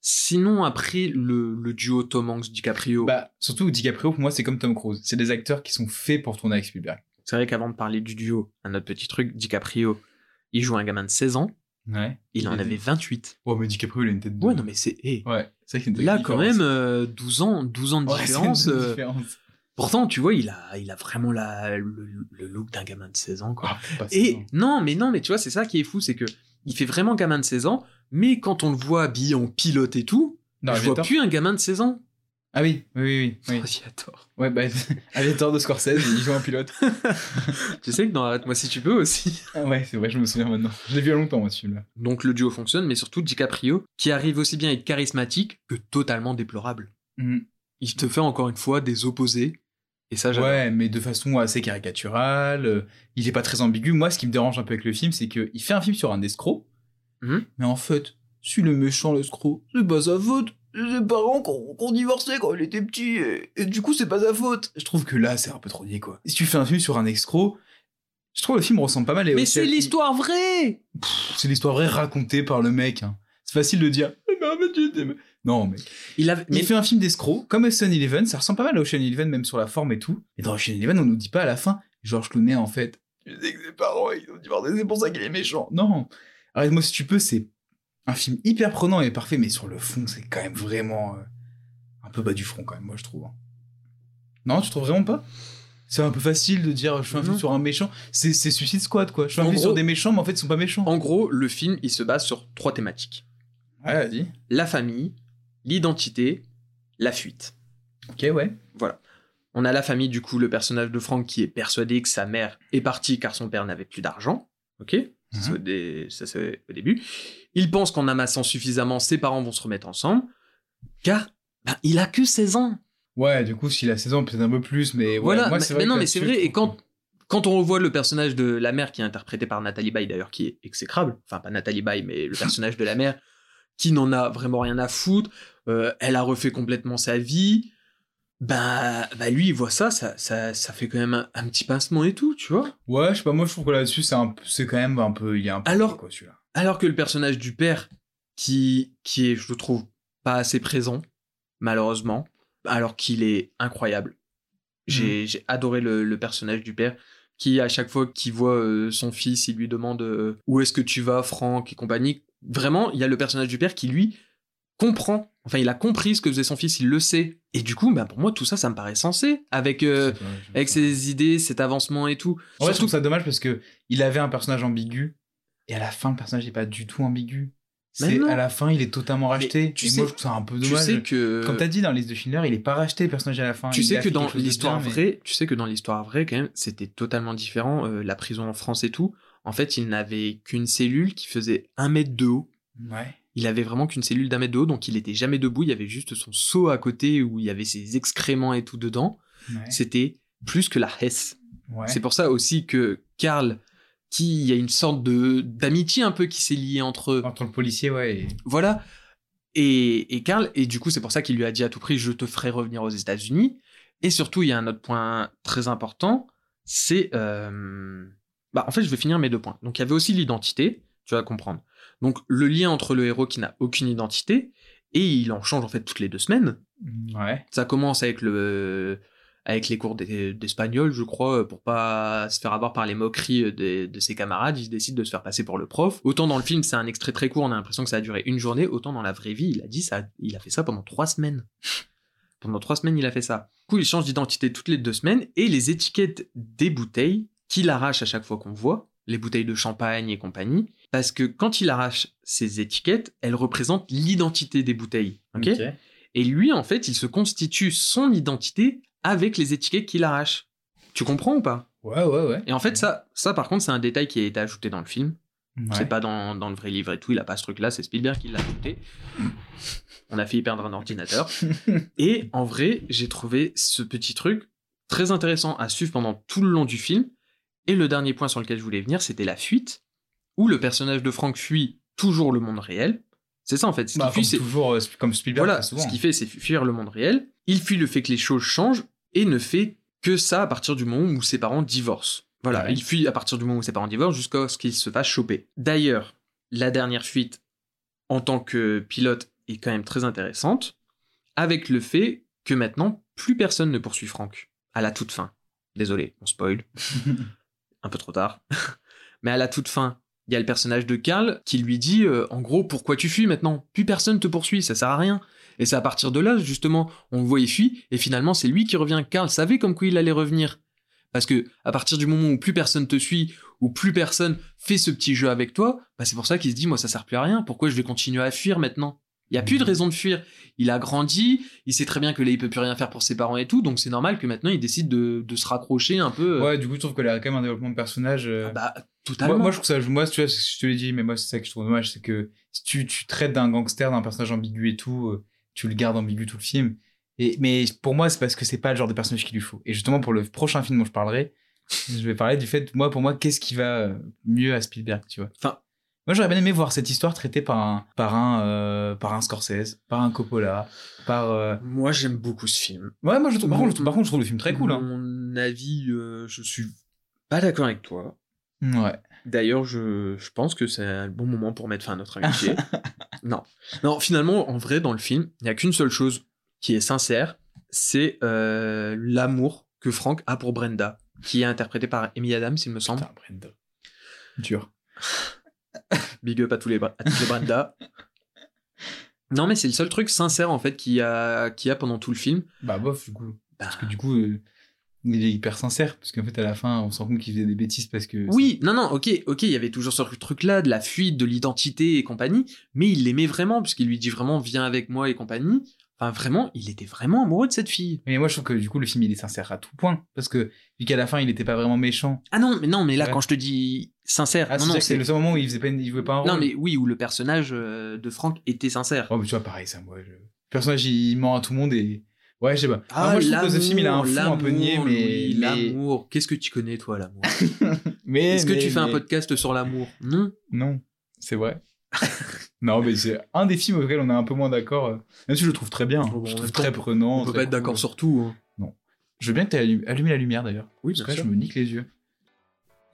Sinon, après, le, le duo Tom Hanks-DiCaprio, Bah, surtout DiCaprio, pour moi, c'est comme Tom Cruise. C'est des acteurs qui sont faits pour tourner avec Spielberg. c'est vrai qu'avant de parler du duo, un autre petit truc, DiCaprio, il joue un gamin de 16 ans, Ouais. il en a avait 28. Ouais, mais DiCaprio, il a une tête de. Ouais, non, mais c'est... hey, Ouais, c'est vrai qu'il y a une Là, différence. quand même, euh, 12 ans, 12 ans de Ouais, différence. une euh, différence. Pourtant, tu vois, il a, il a vraiment la, le, le look d'un gamin de 16 ans, quoi. Ah, Et non. non, mais non, mais tu vois, c'est ça qui est fou, c'est que il fait vraiment gamin de 16 ans, mais quand on le voit habillé en pilote et tout, Dans je vois plus un gamin de 16 ans. Ah oui, oui, oui. oui. Aviator. Ouais, bah, Aviator de Scorsese, il joue un pilote. Tu sais que dans Arrête-moi si tu peux aussi. Ah ouais, c'est vrai, je me souviens maintenant. Je l'ai vu il y a longtemps, moi, ce film-là. Donc le duo fonctionne, mais surtout DiCaprio, qui arrive aussi bien à être charismatique que totalement déplorable. Mhm. Il te fait encore une fois des opposés, et ça. Ouais, mais de façon assez caricaturale. euh, Il est pas très ambigu. Moi, ce qui me dérange un peu avec le film, c'est qu'il fait un film sur un escroc. Mhm. Mais en fait, si le méchant, l'escroc, c'est pas sa faute. C'est ses parents qui ont, qui ont divorcé quand il était petit. Et, et du coup, c'est pas sa faute. Je trouve que là, c'est un peu trop niais, quoi. Si tu fais un film sur un escroc, je trouve le film ressemble pas mal. et Mais à- c'est l'histoire vraie Pff, C'est l'histoire vraie racontée par le mec. hein. C'est facile de dire. Eh ben, mais Non, mais. Il avait... Il fait un film d'escroc, comme Ocean Eleven, ça ressemble pas mal à Ocean Eleven, même sur la forme et tout. Et dans Ocean Eleven, on nous dit pas à la fin, George Clooney, en fait, tu sais que ses parents, ils ont divorcé, c'est pour ça qu'il est méchant. Non. Arrête-moi si tu peux, c'est un film hyper prenant et parfait, mais sur le fond, c'est quand même vraiment euh, un peu bas du front, quand même, moi, je trouve. Non, tu trouves vraiment pas? C'est un peu facile de dire, je fais un film Non. sur un méchant. C'est c'est Suicide Squad, quoi. Je fais un En film sur gros- des méchants, mais en fait, ils sont pas méchants. En gros, le film, il se base sur trois thématiques. Ouais, vas-y. La famille, l'identité, la fuite. Ok, ouais. Voilà. On a la famille, du coup, le personnage de Frank qui est persuadé que sa mère est partie car son père n'avait plus d'argent. Ok Ça, c'est au dé- Ça, c'est au début. Il pense qu'en amassant suffisamment, ses parents vont se remettre ensemble. Car ben, il a que 16 ans. Ouais, du coup, s'il a 16 ans, peut-être un peu plus, mais ouais, voilà, moi, mais, c'est vrai mais non, mais c'est vrai. Et quand, quand on revoit le personnage de la mère qui est interprété par Nathalie Baye, d'ailleurs, qui est exécrable, enfin, pas Nathalie Baye, mais le personnage de la mère, qui n'en a vraiment rien à foutre, euh, elle a refait complètement sa vie. Bah, bah lui, il voit ça, ça, ça, ça fait quand même un, un petit pincement et tout, tu vois. Ouais, je sais pas, moi je trouve que là-dessus, c'est un quand même un peu. Il est un peu. Alors- quoi, celui-là. Alors que le personnage du père, qui, qui est, je le trouve, pas assez présent, malheureusement, alors qu'il est incroyable. J'ai j'ai adoré le, le personnage du père, qui à chaque fois qu'il voit euh, son fils, il lui demande euh, où est-ce que tu vas, Franck? et compagnie. Vraiment, il y a le personnage du père qui, lui, comprend. Enfin, il a compris ce que faisait son fils, il le sait. Et du coup, bah, pour moi, tout ça, ça me paraît sensé, avec, euh, avec ses idées, cet avancement et tout. En vrai, je trouve ça dommage parce que il avait un personnage ambigu et à la fin, le personnage n'est pas du tout ambigu. Mais C'est à la fin, il est totalement racheté. tu et sais- moi, je trouve ça un peu tu dommage. sais que- Comme t'as dit dans liste de Schindler, il est pas racheté, le personnage à la fin. Tu sais que dans l'histoire mais- vraie, tu sais que dans l'histoire vraie quand même, c'était totalement différent. euh, la prison en France et tout. En fait, il n'avait qu'une cellule qui faisait un mètre de haut. Ouais. Il avait vraiment qu'une cellule d'un mètre de haut, donc il était jamais debout. Il y avait juste son seau à côté où il y avait ses excréments et tout dedans. Ouais. C'était plus que la Hesse. Ouais. C'est pour ça aussi que Karl, qui il y a une sorte de d'amitié un peu qui s'est liée entre eux. Entre le policier, ouais. et- Voilà. Et, et Karl, et du coup, c'est pour ça qu'il lui a dit à tout prix, je te ferai revenir aux États-Unis. Et surtout, il y a un autre point très important, c'est euh, Bah, en fait, je vais finir mes deux points. Donc, il y avait aussi l'identité, tu vas comprendre. Donc, le lien entre le héros qui n'a aucune identité, et il en change en fait toutes les deux semaines. Ouais. Ça commence avec le avec les cours d'e- d'espagnol, je crois, pour pas se faire avoir par les moqueries de, de ses camarades, il décide de se faire passer pour le prof. Autant dans le film, c'est un extrait très court, on a l'impression que ça a duré une journée, autant dans la vraie vie, il a dit ça, il a fait ça pendant trois semaines. pendant trois semaines, il a fait ça. Du coup, il change d'identité toutes les deux semaines, et les étiquettes des bouteilles qu'il arrache à chaque fois qu'on voit, les bouteilles de champagne et compagnie, parce que quand il arrache ces étiquettes, elles représentent l'identité des bouteilles. ok? Ok. et lui, en fait, il se constitue son identité avec les étiquettes qu'il arrache. Tu comprends ou pas? Ouais, ouais, ouais. Et en fait, ça, ça, par contre, c'est un détail qui a été ajouté dans le film. Ouais. C'est pas dans, dans le vrai livre et tout, il a pas ce truc-là, c'est Spielberg qui l'a ajouté. On a failli perdre un ordinateur. et en vrai, j'ai trouvé ce petit truc très intéressant à suivre pendant tout le long du film. Et le dernier point sur lequel je voulais venir, c'était la fuite, où le personnage de Frank fuit toujours le monde réel. C'est ça en fait. Ce Bah, fuit, toujours, euh, comme Spielberg. voilà, souvent. ce qu'il fait, c'est fuir le monde réel. Il fuit le fait que les choses changent et ne fait que ça à partir du moment où ses parents divorcent. Voilà, Ouais. il fuit à partir du moment où ses parents divorcent jusqu'à ce qu'il se fasse choper. D'ailleurs, la dernière fuite en tant que pilote est quand même très intéressante, avec le fait que maintenant, plus personne ne poursuit Franck à la toute fin. Désolé, on spoil. Un peu trop tard. Mais à la toute fin, il y a le personnage de Karl qui lui dit euh, en gros pourquoi tu fuis maintenant? Plus personne te poursuit, ça sert à rien. Et c'est à partir de là justement, on le voit il fuit et finalement c'est lui qui revient. Karl savait comme quoi il allait revenir. Parce que à partir du moment où plus personne te suit, ou plus personne fait ce petit jeu avec toi, bah c'est pour ça qu'il se dit moi ça sert plus à rien. Pourquoi je vais continuer à fuir maintenant? Il y a plus de raison de fuir. Il a grandi, il sait très bien que là il peut plus rien faire pour ses parents et tout, donc c'est normal que maintenant il décide de, de se raccrocher un peu. euh, Ouais, du coup, je trouve qu'elle a quand même un développement de personnage. euh, bah totalement. Moi, moi, je trouve ça, moi, tu vois, je te l'ai dit, mais moi, c'est ça que je trouve dommage, c'est que si tu, tu traites d'un gangster, d'un personnage ambigu et tout, euh, tu le gardes ambigu tout le film. Et, mais pour moi, c'est parce que c'est pas le genre de personnage qu'il lui faut. Et justement, pour le prochain film dont je parlerai, je vais parler du fait, moi, pour moi, qu'est-ce qui va euh, mieux à Spielberg, tu vois? Enfin, moi, j'aurais bien aimé voir cette histoire traitée par un, par un, euh, par un Scorsese, par un Coppola, par. euh, Moi j'aime beaucoup ce film. Ouais, moi, je trouve, par, Mon- contre, par contre, je trouve le film très cool. Hein. Mon avis, euh, je suis pas d'accord avec toi. Ouais. D'ailleurs, je, je pense que c'est le bon moment pour mettre fin à notre amitié. non. Non, finalement, en vrai, dans le film, il n'y a qu'une seule chose qui est sincère, c'est euh, l'amour que Frank a pour Brenda, qui est interprétée par Amy Adams, il me semble. Brenda. Dur. Big up à tous les, à les Brenda. Non, mais c'est le seul truc sincère, en fait, qu'il y a, qu'il y a pendant tout le film. Bah, bof, du coup. Parce que du coup, euh, il est hyper sincère, parce qu'en fait, à la fin, on se rend compte qu'il faisait des bêtises parce que. Oui, non, non, ok, ok, il y avait toujours ce truc-là, de la fuite, de l'identité et compagnie, mais il l'aimait vraiment, puisqu'il lui dit vraiment, viens avec moi et compagnie. Enfin, vraiment, il était vraiment amoureux de cette fille. Mais moi, je trouve que du coup, le film, il est sincère à tout point. Parce que, vu qu'à la fin, il était pas vraiment méchant. Ah non, mais non, mais là, Ouais. quand je te dis sincère, Ah, non, c'est non, c'est le seul moment où il faisait pas, une- il jouait pas un rôle. Non, mais oui, où le personnage euh, de Franck était sincère. Oh, mais tu vois, pareil, ça, moi. Je... Le personnage, il ment à tout le monde et. Ouais, je sais pas. Ah, moi, je trouve que ce film, il a un fond un peu niais, mais. Louis, mais... L'amour. Qu'est-ce que tu connais, toi, l'amour? Mais Est-ce que mais- tu fais un podcast sur l'amour? Non. Non, c'est vrai. non, mais c'est un des films auxquels on est un peu moins d'accord. euh, Même si je le trouve très bien. Bon, je trouve très prenant. On peut pas être cool. d'accord sur tout. hein. Non. Je veux bien que tu aies allumé la lumière d'ailleurs. Oui, Parce que je me nique les yeux.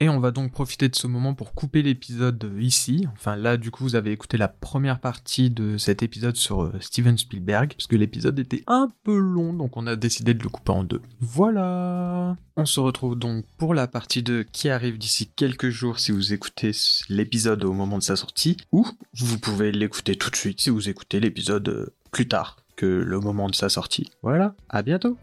Et on va donc profiter de ce moment pour couper l'épisode ici. Enfin là, du coup, vous avez écouté la première partie de cet épisode sur euh, Steven Spielberg, parce que l'épisode était un peu long, donc on a décidé de le couper en deux. Voilà. On se retrouve donc pour la partie 2 qui arrive d'ici quelques jours si vous écoutez l'épisode au moment de sa sortie, ou vous pouvez l'écouter tout de suite si vous écoutez l'épisode euh, plus tard que le moment de sa sortie. Voilà, à bientôt